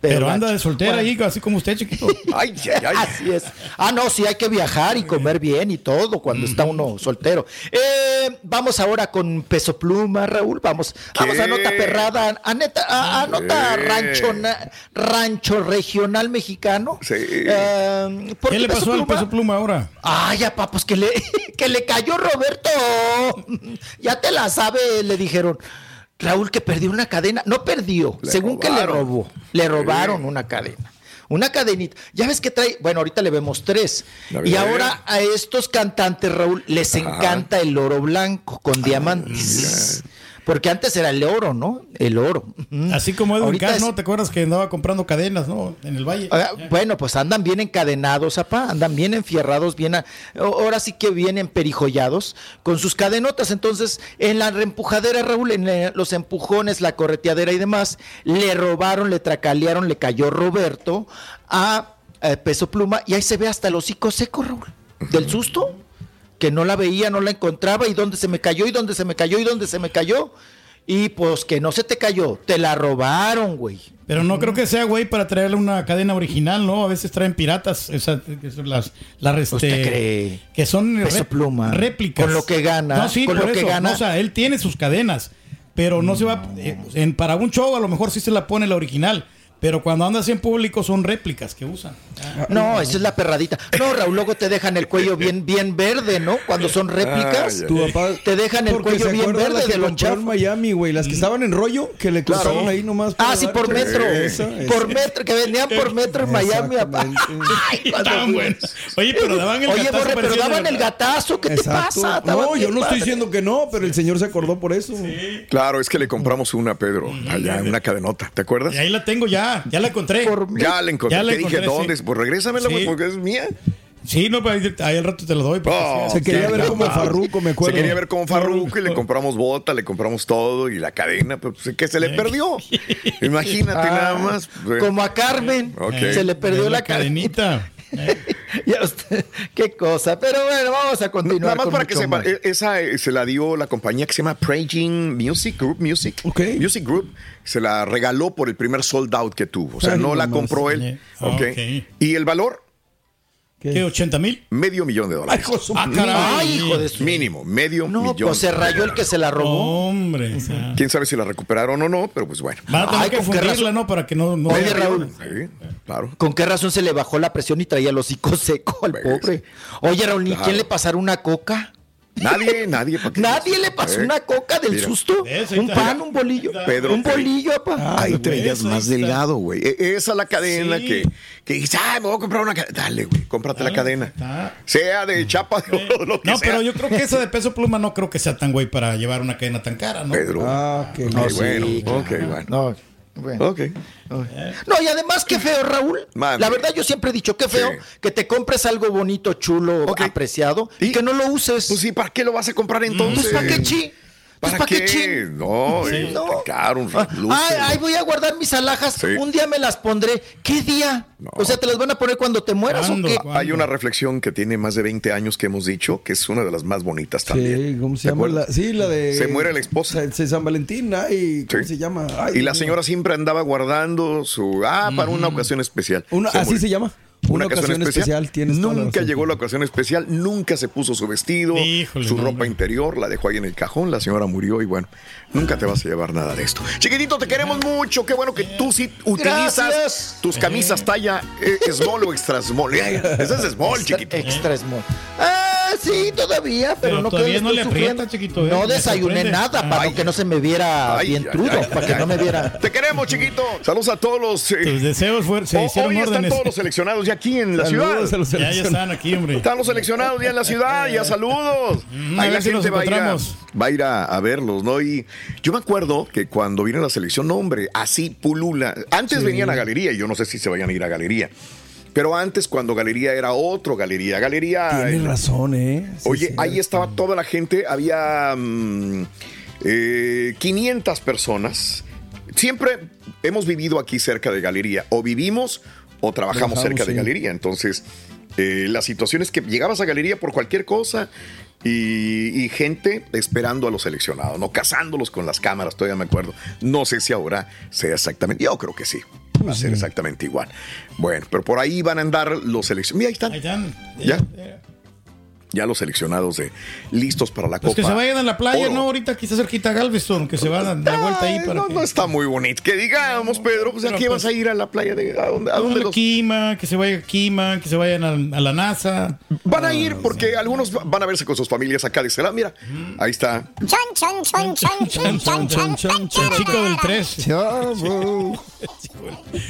Speaker 7: Pero, anda de soltera
Speaker 19: Bueno,
Speaker 7: ahí, así como usted, chiquito.
Speaker 3: Ay, ay.
Speaker 19: Así es. Ah, no, sí hay que viajar y comer bien y todo cuando está uno soltero. Eh, vamos ahora con peso pluma, Raúl. Vamos, vamos a nota perrada, a, neta, a, a nota
Speaker 3: ¿Qué?
Speaker 19: rancho, na- rancho regional mexicano.
Speaker 3: Sí.
Speaker 19: Eh, ¿por
Speaker 7: ¿Qué le pasó al peso pluma ahora?
Speaker 19: Ay, ya, pues que le, que le cayó Roberto. Ya te la sabe, le dijeron. Raúl que perdió una cadena. No perdió,
Speaker 3: Le
Speaker 19: según que le robó. Le robaron una cadena. Una cadenita. Ya ves que trae, bueno, ahorita le vemos tres. Y ahora a estos cantantes, Raúl, les
Speaker 3: Ajá.
Speaker 19: encanta el oro blanco con diamantes. Porque antes era el oro, ¿no? El oro.
Speaker 7: Así como Edwin
Speaker 19: Ahorita
Speaker 7: Cass,
Speaker 19: es-
Speaker 7: ¿no? ¿Te acuerdas que andaba comprando cadenas, no? En el valle.
Speaker 19: Ah, Bueno, pues andan bien encadenados, apá, andan bien enfierrados, bien, a- ahora sí que vienen perijollados con sus cadenotas. Entonces, en la reempujadera, Raúl, en los empujones, la correteadera y demás, le robaron, le tracalearon, le cayó Roberto a, eh, Peso Pluma y ahí se ve hasta el hocico seco, Raúl, del susto, que no la veía, no la encontraba y dónde se me cayó y dónde se me cayó y dónde se me cayó. Y pues que no se te cayó, te la robaron, güey.
Speaker 7: Pero no creo que sea, güey, para traerle una cadena original, ¿no? A veces traen piratas, esas, que son las, las este,
Speaker 19: ¿Usted cree?
Speaker 7: que son
Speaker 19: pluma.
Speaker 7: réplicas.
Speaker 19: Con lo que gana,
Speaker 7: No, sí,
Speaker 19: con
Speaker 7: por
Speaker 19: lo que
Speaker 7: eso.
Speaker 19: gana.
Speaker 7: No, o sea, él tiene sus cadenas, pero no se va eh, en para un show a lo mejor sí se la pone la original, pero cuando anda así en público son réplicas que usan.
Speaker 19: No, esa es la perradita. No, Raúl, luego te dejan el cuello bien, bien verde, ¿no? Cuando son réplicas,
Speaker 6: Tu papá.
Speaker 19: te dejan el cuello bien verde de los
Speaker 6: en
Speaker 19: chafos.
Speaker 6: Miami, güey. Las que estaban en rollo, que le
Speaker 19: Claro.
Speaker 6: cortaron ahí nomás.
Speaker 19: Ah, sí, por metro.
Speaker 6: Esa, esa.
Speaker 19: Por metro, que vendían por metro en Miami. Ay, fui-
Speaker 7: buenos. Oye, pero daban el
Speaker 19: Oye,
Speaker 7: gatazo,
Speaker 19: Borre, pero daban el gatazo. ¿Qué te
Speaker 6: Exacto.
Speaker 19: pasa? Estaban
Speaker 6: No, yo no estoy diciendo que no, pero el señor se acordó por eso.
Speaker 3: Claro, es que le compramos una, Pedro, allá, una cadenota. ¿Te acuerdas?
Speaker 7: Y ahí la tengo ya, ya la encontré.
Speaker 3: Ya la encontré.
Speaker 7: Ya la
Speaker 3: Te dije, ¿dónde?
Speaker 7: sí.
Speaker 3: Pues regrésamela,
Speaker 7: Sí.
Speaker 3: porque es mía.
Speaker 7: Sí, no, pero ahí, ahí al rato te lo doy. porque
Speaker 3: Oh,
Speaker 6: Se quería ver como. Farruco, me acuerdo.
Speaker 3: Se quería ver como Farruko y le compramos bota, le compramos todo y la cadena, pero pues, que se le perdió. Imagínate
Speaker 19: Ah,
Speaker 3: nada más.
Speaker 19: Como a Carmen, se le perdió
Speaker 7: Es
Speaker 19: la, cadenita.
Speaker 7: Cadenita.
Speaker 19: Ya usted, qué cosa. Pero bueno, vamos a continuar.
Speaker 3: Nada más
Speaker 19: con
Speaker 3: para que
Speaker 19: más.
Speaker 3: e- esa eh, se la dio la compañía que se llama Praging Music Group Music.
Speaker 6: Ok.
Speaker 3: Music Group se la regaló por el primer sold out que tuvo. O sea,
Speaker 6: Ay,
Speaker 3: no la compró él.
Speaker 7: Sí.
Speaker 3: Ok.
Speaker 7: Ok.
Speaker 3: Y el valor,
Speaker 7: ¿Qué? ¿80 mil?
Speaker 3: medio millón de dólares.
Speaker 6: Ay, hijo de su-
Speaker 7: Ah, caray.
Speaker 19: Ay, hijo de su-
Speaker 3: Mínimo, medio
Speaker 19: No,
Speaker 3: millón.
Speaker 19: pues se rayó el que se la robó.
Speaker 7: Hombre. o sea,
Speaker 3: Quién sabe si la recuperaron o no, pero pues bueno.
Speaker 7: Van a tener
Speaker 19: Ay,
Speaker 7: que
Speaker 19: ¿con qué
Speaker 7: fundirla,
Speaker 19: razón?
Speaker 7: ¿no? Para que no... no
Speaker 19: Oye, Raúl.
Speaker 3: Sí, claro.
Speaker 19: ¿Con qué razón se le bajó la presión y traía el hocico seco al
Speaker 3: Pues,
Speaker 19: pobre? Oye, Raúl, ¿ni
Speaker 3: claro.
Speaker 19: quién le pasara una coca?
Speaker 3: Nadie, nadie. ¿para qué?
Speaker 19: ¿Nadie le pasó
Speaker 3: Eh,
Speaker 19: una coca del
Speaker 3: mira.
Speaker 19: susto? ¿Un pan, un bolillo?
Speaker 3: Pedro,
Speaker 19: un bolillo, apa.
Speaker 3: Ahí
Speaker 7: güey,
Speaker 3: te veías
Speaker 7: eso, ahí
Speaker 3: más
Speaker 7: está.
Speaker 3: delgado, güey. E- Esa es la cadena
Speaker 7: Sí.
Speaker 3: que, que dices, ay, me voy a comprar una cadena. Dale, güey, cómprate la
Speaker 7: Dale,
Speaker 3: cadena.
Speaker 7: está.
Speaker 3: Sea de chapa de oro, lo que
Speaker 7: No,
Speaker 3: sea.
Speaker 7: pero yo creo que esa de peso pluma no creo que sea tan güey para llevar una cadena tan cara, ¿no?
Speaker 3: Pedro.
Speaker 6: Ah, qué
Speaker 3: ok,
Speaker 6: no,
Speaker 3: bueno,
Speaker 19: sí,
Speaker 3: ok,
Speaker 19: claro.
Speaker 3: bueno.
Speaker 19: No, bueno. No, y además qué feo, Raúl. La verdad yo siempre he dicho qué feo
Speaker 3: Sí.
Speaker 19: que te compres algo bonito, chulo, apreciado y,
Speaker 3: Y-
Speaker 19: que no lo uses.
Speaker 3: Pues sí, ¿para qué lo vas a comprar entonces?
Speaker 19: Pues, ¿para qué chi?
Speaker 3: ¿Para,
Speaker 19: ¿para qué
Speaker 3: qué? No,
Speaker 19: Sí.
Speaker 3: eh,
Speaker 19: No.
Speaker 3: caro, un
Speaker 19: Ay,
Speaker 3: reluce.
Speaker 19: ay, voy a guardar mis alhajas.
Speaker 3: Sí.
Speaker 19: Un día me las pondré. ¿Qué día? O sea, ¿te las van a poner cuando te mueras o qué?
Speaker 3: Hay una reflexión que tiene más de 20 años que hemos dicho, que es una de las más bonitas también.
Speaker 6: Sí, ¿cómo se
Speaker 3: ¿Te
Speaker 6: llama? La, sí, la de.
Speaker 3: Se muere la esposa.
Speaker 6: Se, San Valentín, ay, ¿cómo
Speaker 3: Sí.
Speaker 6: se llama? Ay,
Speaker 3: Y la señora siempre andaba guardando su... Ah, para una ocasión especial.
Speaker 6: Una- así
Speaker 3: murió.
Speaker 6: se llama. Una ocasión especial, la
Speaker 3: Nunca llegó la ocasión especial, nunca se puso su vestido,
Speaker 7: Híjole,
Speaker 3: su ropa interior, la dejó ahí en el cajón, la señora murió y bueno, nunca te vas a llevar nada de esto. Chiquitito, te queremos mucho, qué bueno que tú sí utilizas
Speaker 19: Gracias.
Speaker 3: tus camisas talla eh, small o extra small. Eh, Esa es small, chiquito.
Speaker 19: Extra small. Ah, sí, todavía, pero,
Speaker 7: Pero
Speaker 19: no
Speaker 7: todavía no
Speaker 19: estoy
Speaker 7: le aprieta, chiquito, ¿eh?
Speaker 19: No desayuné nada para
Speaker 7: Ay.
Speaker 19: que no se me viera
Speaker 3: Ay,
Speaker 19: bien trudo,
Speaker 3: ay,
Speaker 19: para que
Speaker 3: ay,
Speaker 19: no me viera.
Speaker 3: Te queremos, chiquito. Saludos a todos los. eh,
Speaker 7: Tus deseos fueron, se
Speaker 3: ho-
Speaker 7: hicieron
Speaker 3: hoy están
Speaker 7: órdenes.
Speaker 3: todos los seleccionados ya aquí en la
Speaker 6: Saludos
Speaker 3: ciudad.
Speaker 7: Ya, ya están aquí, hombre.
Speaker 3: Están los seleccionados ya en la ciudad, ya saludos.
Speaker 7: Mm,
Speaker 3: Ahí la
Speaker 7: si
Speaker 3: gente va a, ir a, va a ir a- a verlos, ¿no? Y yo me acuerdo que cuando vino la selección, no, hombre, así pulula. Antes venían a galería, y yo no sé si se vayan a ir a galería. Pero antes, cuando galería era otro galería, galería.
Speaker 6: Tienes razón, ¿eh? Sí,
Speaker 3: Oye,
Speaker 6: sí.
Speaker 3: ahí estaba toda la gente, había mm, eh, 500 personas. Siempre hemos vivido aquí cerca de galería, o vivimos o trabajamos
Speaker 6: Trabajamos,
Speaker 3: cerca de galería. Entonces, eh, la situación es que llegabas a galería por cualquier cosa y, y gente esperando a los seleccionados, no cazándolos con las cámaras, todavía me acuerdo. No sé si ahora sea exactamente, yo creo que sí. Va a ser exactamente igual. Bueno, pero por ahí van a andar los seleccionados. Mira, ahí están.
Speaker 7: Ahí están.
Speaker 3: Ya. Ya los seleccionados de listos para la
Speaker 7: Pues
Speaker 3: Copa.
Speaker 7: que se vayan a la playa,
Speaker 3: Oro.
Speaker 7: ¿no? Ahorita está cerquita Galveston, que se van a la vuelta ahí para
Speaker 3: no,
Speaker 7: que...
Speaker 3: no está muy bonito. Que digamos, Pedro, pues aquí
Speaker 7: pues,
Speaker 3: vas a ir a la playa de. ¿A dónde, a
Speaker 7: A
Speaker 3: dónde los-
Speaker 7: Quima, que se vaya a Quima, que se vayan a, a la NASA.
Speaker 3: Van a ir porque algunos van a verse con sus familias acá de este lado. Mira, ahí está.
Speaker 28: Chan, chan, chan, chan, chan, chan, chan, chan,
Speaker 7: El chico del 3.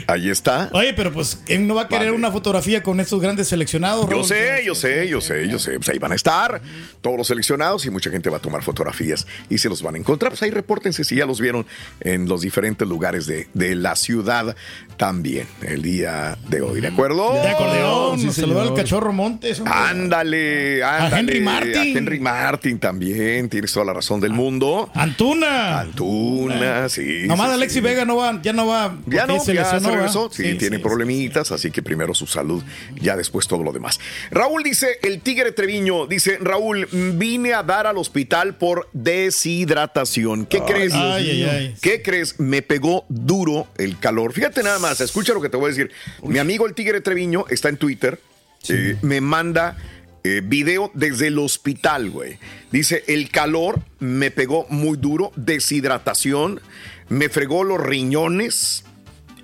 Speaker 3: Ahí está.
Speaker 7: Oye, pero pues, ¿quién no va a querer
Speaker 3: Vale.
Speaker 7: una fotografía con estos grandes seleccionados?
Speaker 3: Yo
Speaker 7: Raúl?
Speaker 3: sé, yo sé, yo sé, yo sé. Pues ahí van a estar todos los seleccionados y mucha gente va a tomar fotografías y se los van a encontrar. Pues ahí repórtense si ya los vieron en los diferentes lugares de, de la ciudad también el día de hoy, ¿de acuerdo?
Speaker 7: De acordeón,
Speaker 6: Sí,
Speaker 7: saludó al cachorro Montes. hombre.
Speaker 3: Ándale, ándale.
Speaker 7: Henry Martin.
Speaker 3: A Henry Martin también, tienes toda la razón del mundo.
Speaker 7: Antuna.
Speaker 3: Antuna, sí.
Speaker 7: Nomás
Speaker 3: sí,
Speaker 7: Alexis
Speaker 3: sí.
Speaker 7: Vega no va, ya no va.
Speaker 3: Ya no,
Speaker 7: se
Speaker 3: ya
Speaker 7: lesionó,
Speaker 3: se
Speaker 7: ¿va?
Speaker 3: regresó. Sí, tiene
Speaker 7: sí,
Speaker 3: problemitas, así que primero su salud, ya después todo lo demás. Raúl dice, el Tigre Treviño, dice, Raúl, vine a dar al hospital por deshidratación. ¿Qué crees?
Speaker 7: ay, ay, ay.
Speaker 3: ¿Qué crees? Me pegó duro el calor. Fíjate nada más, escucha lo que te voy a decir. Mi amigo el Tigre Treviño está en Twitter, eh, me manda eh, video desde el hospital, güey. Dice, el calor me pegó muy duro, deshidratación, me fregó los riñones.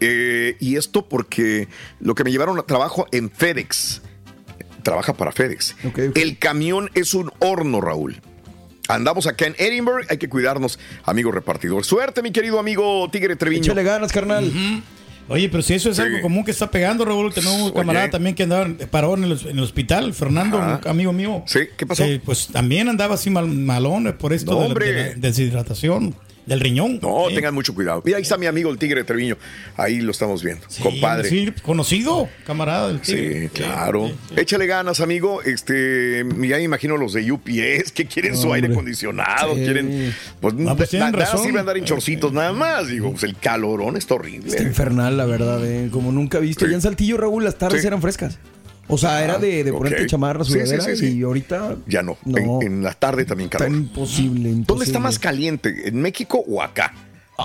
Speaker 3: eh, y esto porque lo que me llevaron a trabajo en FedEx. Trabaja para FedEx. El camión es un horno, Raúl. Andamos acá en Edinburgh, hay que cuidarnos, amigo repartidor. Suerte, mi querido amigo Tigre Treviño.
Speaker 6: Échale ganas, carnal.
Speaker 7: Oye, pero si eso es
Speaker 3: Sí.
Speaker 7: algo común que está pegando, Raúl, tenemos un
Speaker 3: Oye.
Speaker 7: camarada también que andaba paró en el, en el hospital, Fernando,
Speaker 3: Ajá.
Speaker 7: un amigo mío.
Speaker 3: Sí, ¿qué pasó?
Speaker 7: Sí, pues también andaba así mal, malón por esto
Speaker 3: No,
Speaker 7: de, la-
Speaker 3: hombre.
Speaker 7: de la deshidratación del riñón.
Speaker 3: No,
Speaker 7: Sí.
Speaker 3: tengan mucho cuidado. Mira, ahí está mi amigo el Tigre Treviño. Ahí lo estamos viendo.
Speaker 7: Sí,
Speaker 3: compadre.
Speaker 7: Sí, conocido, camarada del
Speaker 3: Sí,
Speaker 7: Tigre.
Speaker 3: claro. Échale ganas, amigo. Este, ya me imagino los de UPS que quieren su aire acondicionado,
Speaker 6: Sí.
Speaker 3: quieren. Pues,
Speaker 7: No, pues
Speaker 3: na- nada sirve andar en chorcitos nada más. Digo, pues el calorón está horrible.
Speaker 6: Está infernal, la verdad, eh. Como nunca he visto.
Speaker 3: Sí.
Speaker 6: Ya en Saltillo, Raúl, las tardes
Speaker 3: Sí.
Speaker 6: eran frescas. O sea, era de, de ponerte chamarra,
Speaker 3: sí,
Speaker 6: sudadera,
Speaker 3: sí, sí.
Speaker 6: y ahorita
Speaker 3: Ya no.
Speaker 6: No.
Speaker 3: En, en la tarde también
Speaker 6: está
Speaker 3: calor.
Speaker 6: imposible, imposible.
Speaker 3: ¿Dónde está más caliente? ¿En México o acá?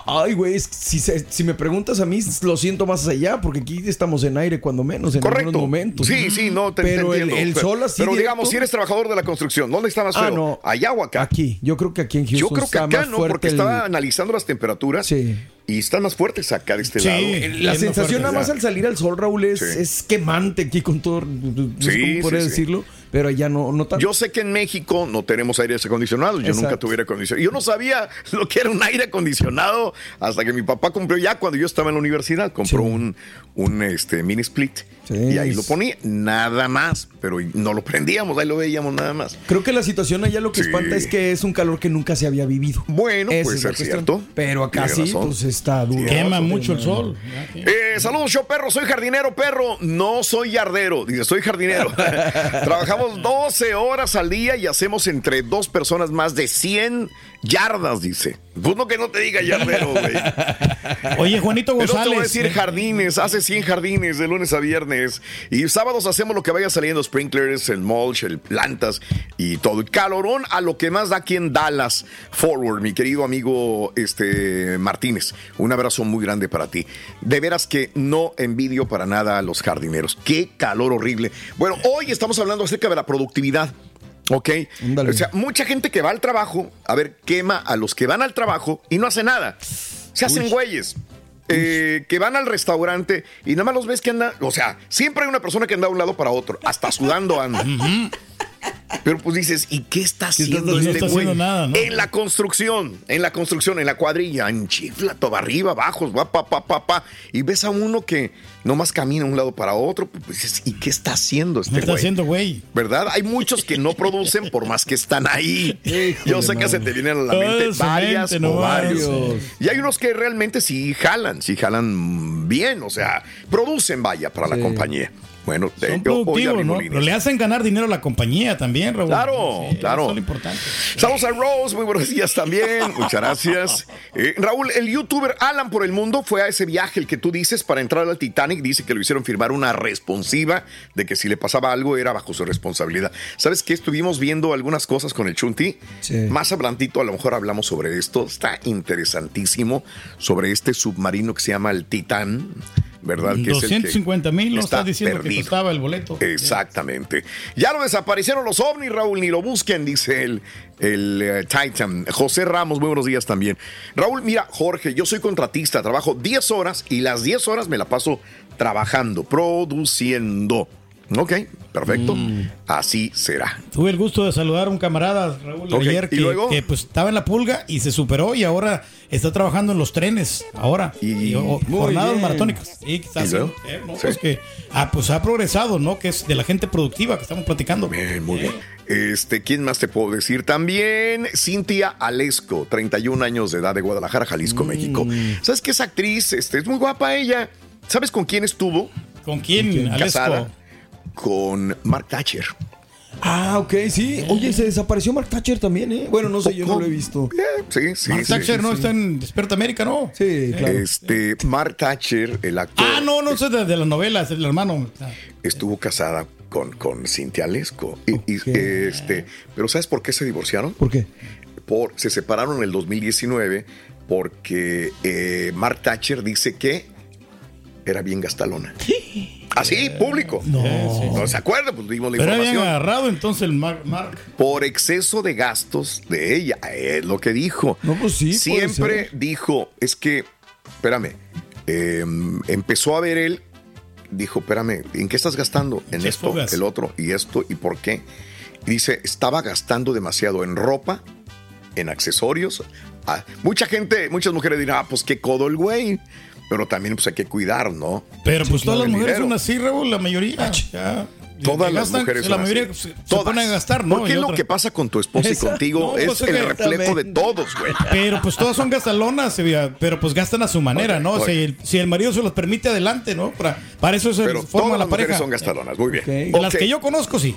Speaker 6: Ay, güey, si, se- si me preguntas a mí, lo siento más allá, porque aquí estamos en aire cuando menos, en
Speaker 3: Correcto.
Speaker 6: algunos momentos.
Speaker 3: Sí, sí, no, te, te
Speaker 6: Pero el,
Speaker 3: entiendo.
Speaker 6: el
Speaker 3: Pero-
Speaker 6: sol así
Speaker 3: Pero
Speaker 6: directo-
Speaker 3: digamos, si eres trabajador de la construcción, ¿dónde está más
Speaker 6: Ah,
Speaker 3: feo?
Speaker 6: no.
Speaker 3: ¿Allá o acá?
Speaker 6: Aquí, yo creo que aquí en Houston
Speaker 3: Yo creo que
Speaker 6: está
Speaker 3: acá no, porque
Speaker 6: el-
Speaker 3: estaba analizando las temperaturas
Speaker 6: Sí.
Speaker 3: y están más fuertes acá de este
Speaker 7: Sí.
Speaker 3: lado.
Speaker 6: La
Speaker 7: Yendo
Speaker 6: sensación
Speaker 7: fuerte,
Speaker 6: nada más al salir al sol, Raúl, es,
Speaker 3: Sí.
Speaker 6: es quemante aquí con todo. No sé
Speaker 3: Sí,
Speaker 6: cómo podría
Speaker 3: sí, sí.
Speaker 6: decirlo, pero allá no, no tanto.
Speaker 3: Yo sé que en México no tenemos aire acondicionado. Yo
Speaker 6: Exacto.
Speaker 3: nunca tuve aire acondicionado. Yo no sabía lo que era un aire acondicionado hasta que mi papá compró ya cuando yo estaba en la universidad. Compró
Speaker 6: Sí.
Speaker 3: un, un este, mini split Y ahí lo ponía, nada más, pero no lo prendíamos, ahí lo veíamos nada más.
Speaker 6: Creo que la situación allá lo que
Speaker 3: Sí.
Speaker 6: espanta es que es un calor que nunca se había vivido.
Speaker 3: Bueno,
Speaker 6: Esa
Speaker 3: puede
Speaker 6: es
Speaker 3: ser cierto.
Speaker 6: Pero acá
Speaker 3: Tiene
Speaker 6: sí,
Speaker 3: razón.
Speaker 6: pues está duro.
Speaker 7: Quema mucho el sol.
Speaker 3: Eh, saludos, yo perro, soy jardinero, perro. No soy yardero, dice, soy jardinero. Trabajamos 12 horas al día y hacemos entre dos personas más de 100 yardas, dice. Pues no que no te diga yardero, güey.
Speaker 7: Oye, Juanito
Speaker 3: Pero te
Speaker 7: González.
Speaker 3: voy a decir jardines, hace 100 jardines de lunes a viernes. Y sábados hacemos lo que vaya saliendo, sprinklers, el mulch, el plantas y todo. Calorón a lo que más da aquí en Dallas Forward, mi querido amigo este, Martínez. Un abrazo muy grande para ti. De veras que no envidio para nada a los jardineros. Qué calor horrible. Bueno, hoy estamos hablando acerca de la productividad. ¿Ok? O sea, mucha gente que va al trabajo, a ver, quema a los que van al trabajo y no hace nada. Se hacen güeyes. Eh, que van al restaurante y nada más los ves que andan, o sea, siempre hay una persona que anda de un lado para otro, hasta sudando anda. Pero pues dices, ¿y qué está haciendo
Speaker 7: No
Speaker 3: este
Speaker 7: está
Speaker 3: güey?
Speaker 7: haciendo nada, ¿no?
Speaker 3: En la construcción, en la construcción, en la cuadrilla, en chifla, todo arriba, abajo, va, pa, pa, pa, pa. Y ves a uno que nomás camina de un lado para otro, pues dices, ¿y qué está haciendo este
Speaker 7: No está
Speaker 3: güey?
Speaker 7: haciendo güey.
Speaker 3: ¿Verdad? Hay muchos que no producen por más que están ahí. Yo sé que se te vienen a la mente varias
Speaker 7: mente
Speaker 3: o varios. Y hay unos que realmente sí jalan, sí jalan bien, o sea, producen, vaya, para la compañía. Bueno,
Speaker 7: Son
Speaker 3: eh,
Speaker 7: productivos, ¿no? Pero le hacen ganar dinero a la compañía también, Raúl.
Speaker 3: Claro,
Speaker 7: Sí,
Speaker 3: claro.
Speaker 7: Eso es lo importante.
Speaker 3: Saludos a Rose, muy buenos días también. Muchas gracias. Eh, Raúl, el youtuber Alan por el mundo fue a ese viaje, el que tú dices, para entrar al Titanic. Dice que lo hicieron firmar una responsiva de que si le pasaba algo era bajo su responsabilidad. ¿Sabes qué? Estuvimos viendo algunas cosas con el Chunti. Más adelantito a lo mejor hablamos sobre esto. Está interesantísimo sobre este submarino que se llama el Titán. ¿Verdad? Que es el que
Speaker 7: 250 mil, no
Speaker 3: está
Speaker 7: estás diciendo que costaba el boleto.
Speaker 3: Exactamente. Ya lo desaparecieron los ovnis, Raúl, ni lo busquen, dice el, el eh, Titan. José Ramos, muy buenos días también. Raúl, mira, Jorge, yo soy contratista, trabajo 10 horas y las 10 horas me la paso trabajando, produciendo. Ok, perfecto.
Speaker 7: Mm.
Speaker 3: Así será.
Speaker 7: Tuve el gusto de saludar a un camarada, Raúl, ayer
Speaker 3: ¿y
Speaker 7: que,
Speaker 3: luego?
Speaker 7: que, pues estaba en la pulga y se superó y ahora está trabajando en los trenes. Ahora. Y, o-
Speaker 3: Muy
Speaker 7: jornadas
Speaker 3: bien.
Speaker 7: maratónicas.
Speaker 3: ¿Y luego?
Speaker 7: eh, no,
Speaker 3: Sí.
Speaker 7: pues que ah, pues ha progresado, ¿no? Que es de la gente productiva que estamos platicando.
Speaker 3: Bien, muy bien. Este, ¿quién más te puedo decir? También Cintia Alesco, 31 años de edad de Guadalajara, Jalisco, México. ¿Sabes qué es actriz? Este, es muy guapa ella. ¿Sabes con quién estuvo?
Speaker 7: ¿Con quién, Alesco?
Speaker 3: Con Mark Thatcher.
Speaker 6: Ah, ok, sí. Oye, se desapareció Mark Thatcher también, ¿eh? Bueno, no sé, yo no lo he visto.
Speaker 3: Sí, sí.
Speaker 7: Mark
Speaker 3: sí,
Speaker 7: Thatcher
Speaker 3: sí,
Speaker 7: no
Speaker 3: sí.
Speaker 7: está en Despierta América, ¿no?
Speaker 6: Sí,
Speaker 3: Este, Mark Thatcher, el actor,
Speaker 7: Ah, no, no, es de, de la novela, es el hermano.
Speaker 3: estuvo casada con, con Cintia. Y, y, este, pero ¿sabes por qué se divorciaron?
Speaker 6: ¿Por qué?
Speaker 3: Por, se separaron en el 2019 porque eh, Mark Thatcher dice que era bien gastalona. Así, público.
Speaker 7: No.
Speaker 3: No se acuerda, pues dimos la
Speaker 7: Pero habían
Speaker 3: información.
Speaker 7: agarrado entonces el Mark. Mark.
Speaker 3: por exceso de gastos de ella. Es lo que dijo.
Speaker 6: No, pues sí.
Speaker 3: Siempre dijo, es que, espérame, eh, empezó a ver él, dijo, espérame, ¿en qué estás gastando? En esto,
Speaker 7: fugas.
Speaker 3: el otro, y esto, y por qué. Y dice, estaba gastando demasiado en ropa, en accesorios. Ah, mucha gente, muchas mujeres dirán, ah, pues qué codo el güey. Pero también pues hay que cuidar, ¿no?
Speaker 7: Pero pues
Speaker 3: Sí,
Speaker 7: todas las mujeres
Speaker 3: dinero.
Speaker 7: son así, Raúl, la mayoría. Ya.
Speaker 3: Todas las
Speaker 7: gastan,
Speaker 3: mujeres
Speaker 7: La
Speaker 3: son
Speaker 7: mayoría
Speaker 3: así.
Speaker 7: se, se
Speaker 3: Todas.
Speaker 7: ponen a gastar, ¿no?
Speaker 3: Porque es lo que pasa con tu esposa y
Speaker 7: Exacto.
Speaker 3: contigo.
Speaker 7: No,
Speaker 3: es
Speaker 7: pues,
Speaker 3: el reflejo de todos, güey.
Speaker 7: Pero pues todas son gastalonas, Sevilla, pero pues gastan a su manera, ¿no? Si, el, si el marido se los permite adelante, ¿no? Para, para eso se
Speaker 3: Pero
Speaker 7: forma
Speaker 3: todas
Speaker 7: la
Speaker 3: las mujeres
Speaker 7: pareja.
Speaker 3: son gastalonas. Muy bien.
Speaker 7: De Las que yo conozco, sí.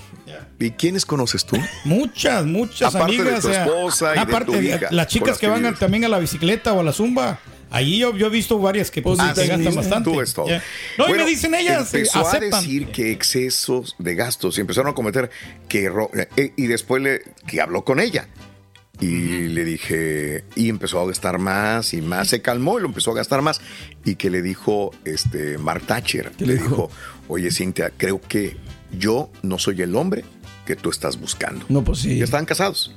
Speaker 3: ¿Y quiénes conoces tú?
Speaker 7: Muchas, muchas
Speaker 3: Aparte de
Speaker 7: amigas. o sea,
Speaker 3: de
Speaker 7: aparte,
Speaker 3: tu hija,
Speaker 7: las chicas que van también a la bicicleta o a la zumba. Allí yo, yo he visto varias que, pues,
Speaker 3: Ah, sí,
Speaker 7: gastan
Speaker 3: sí,
Speaker 7: bastante.
Speaker 3: Tú ves todo.
Speaker 7: Ya. No,
Speaker 3: Bueno,
Speaker 7: y me dicen ellas, eh,
Speaker 3: Empezó
Speaker 7: aceptan.
Speaker 3: a decir que excesos de gastos y empezaron a cometer que ro- eh, y después le que habló con ella. Y le dije, y empezó a gastar más y más, se calmó y lo empezó a gastar más. Y que le dijo este Mark Thatcher, le dijo, oye Cintia, creo que yo no soy el hombre que tú estás buscando.
Speaker 6: No, pues sí.
Speaker 3: Ya estaban casados.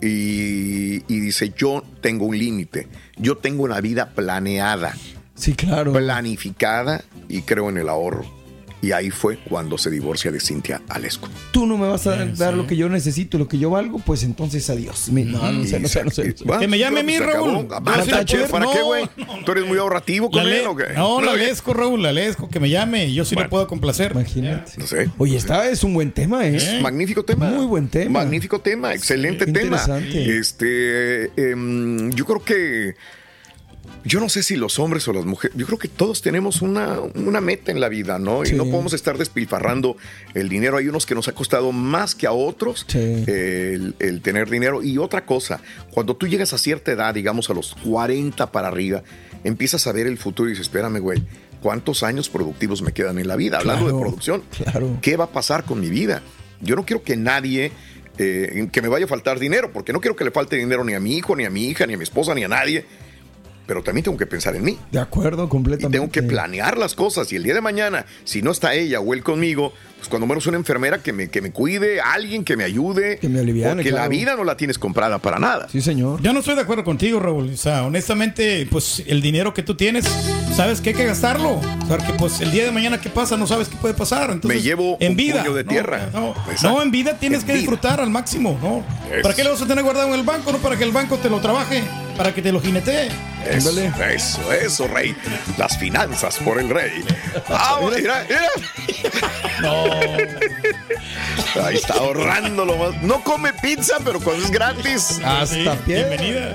Speaker 3: Y, y dice, yo tengo un límite, yo tengo una vida planeada.
Speaker 6: Sí, claro.
Speaker 3: Planificada y creo en el ahorro. Y ahí fue cuando se divorcia de Cintia Alesco.
Speaker 6: Tú no me vas a dar lo que yo necesito, lo que yo valgo, pues entonces adiós. Mi- No, no sé, no sé, no sé. no sé.
Speaker 3: Bueno,
Speaker 7: Que me llame a mí,
Speaker 3: se acabó.
Speaker 7: Raúl.
Speaker 3: Ah, ¿Para qué,
Speaker 7: no,
Speaker 3: güey? ¿Tú eres muy ahorrativo con él o qué?
Speaker 7: No, la lesco, Raúl, la lesco, que me llame. Yo sí le puedo complacer.
Speaker 6: Imagínate.
Speaker 3: No sé.
Speaker 6: Oye, esta es un buen tema, ¿eh?
Speaker 3: Magnífico tema.
Speaker 6: Muy buen tema.
Speaker 3: Magnífico tema, excelente tema.
Speaker 6: interesante.
Speaker 3: Este, em, yo creo que, yo no sé si los hombres o las mujeres, yo creo que todos tenemos una, una meta en la vida, ¿no? Y no podemos estar despilfarrando el dinero. Hay unos que nos ha costado más que a otros el, el tener dinero. Y otra cosa, cuando tú llegas a cierta edad, digamos a los 40 para arriba, empiezas a ver el futuro y dices, espérame, güey. ¿Cuántos años productivos me quedan en la vida? Hablando de producción,
Speaker 6: claro.
Speaker 3: ¿qué va a pasar con mi vida? Yo no quiero que nadie, eh, que me vaya a faltar dinero, porque no quiero que le falte dinero ni a mi hijo, ni a mi hija, ni a mi esposa, ni a nadie. Pero también tengo que pensar en mí.
Speaker 6: De acuerdo,
Speaker 3: Y
Speaker 6: completamente.
Speaker 3: tengo que planear las cosas. Y el día de mañana, si no está ella o él conmigo, pues cuando menos una enfermera que me, que me cuide, alguien que me ayude.
Speaker 6: Que me aliviane,
Speaker 3: Porque la vida no la tienes comprada para nada.
Speaker 6: Sí, señor.
Speaker 7: Yo no estoy de acuerdo contigo, Raúl. O sea, honestamente, pues el dinero que tú tienes, sabes que hay que gastarlo. Porque pues el día de mañana qué pasa, no sabes qué puede pasar. Entonces,
Speaker 3: Me llevo
Speaker 7: en
Speaker 3: un
Speaker 7: vida.
Speaker 3: de
Speaker 7: no,
Speaker 3: tierra.
Speaker 7: No, no, en vida tienes
Speaker 3: En
Speaker 7: que
Speaker 3: vida.
Speaker 7: disfrutar al máximo, ¿no? ¿Para qué lo vas a tener guardado en el banco? No para que el banco te lo trabaje, para que te lo jinetee.
Speaker 3: Eso, eso, eso, rey. Las finanzas por el rey. Ah, mira, mira. Ahí está ahorrando lo más. No come pizza, pero cuando es gratis.
Speaker 6: Hasta pie.
Speaker 7: Bienvenida.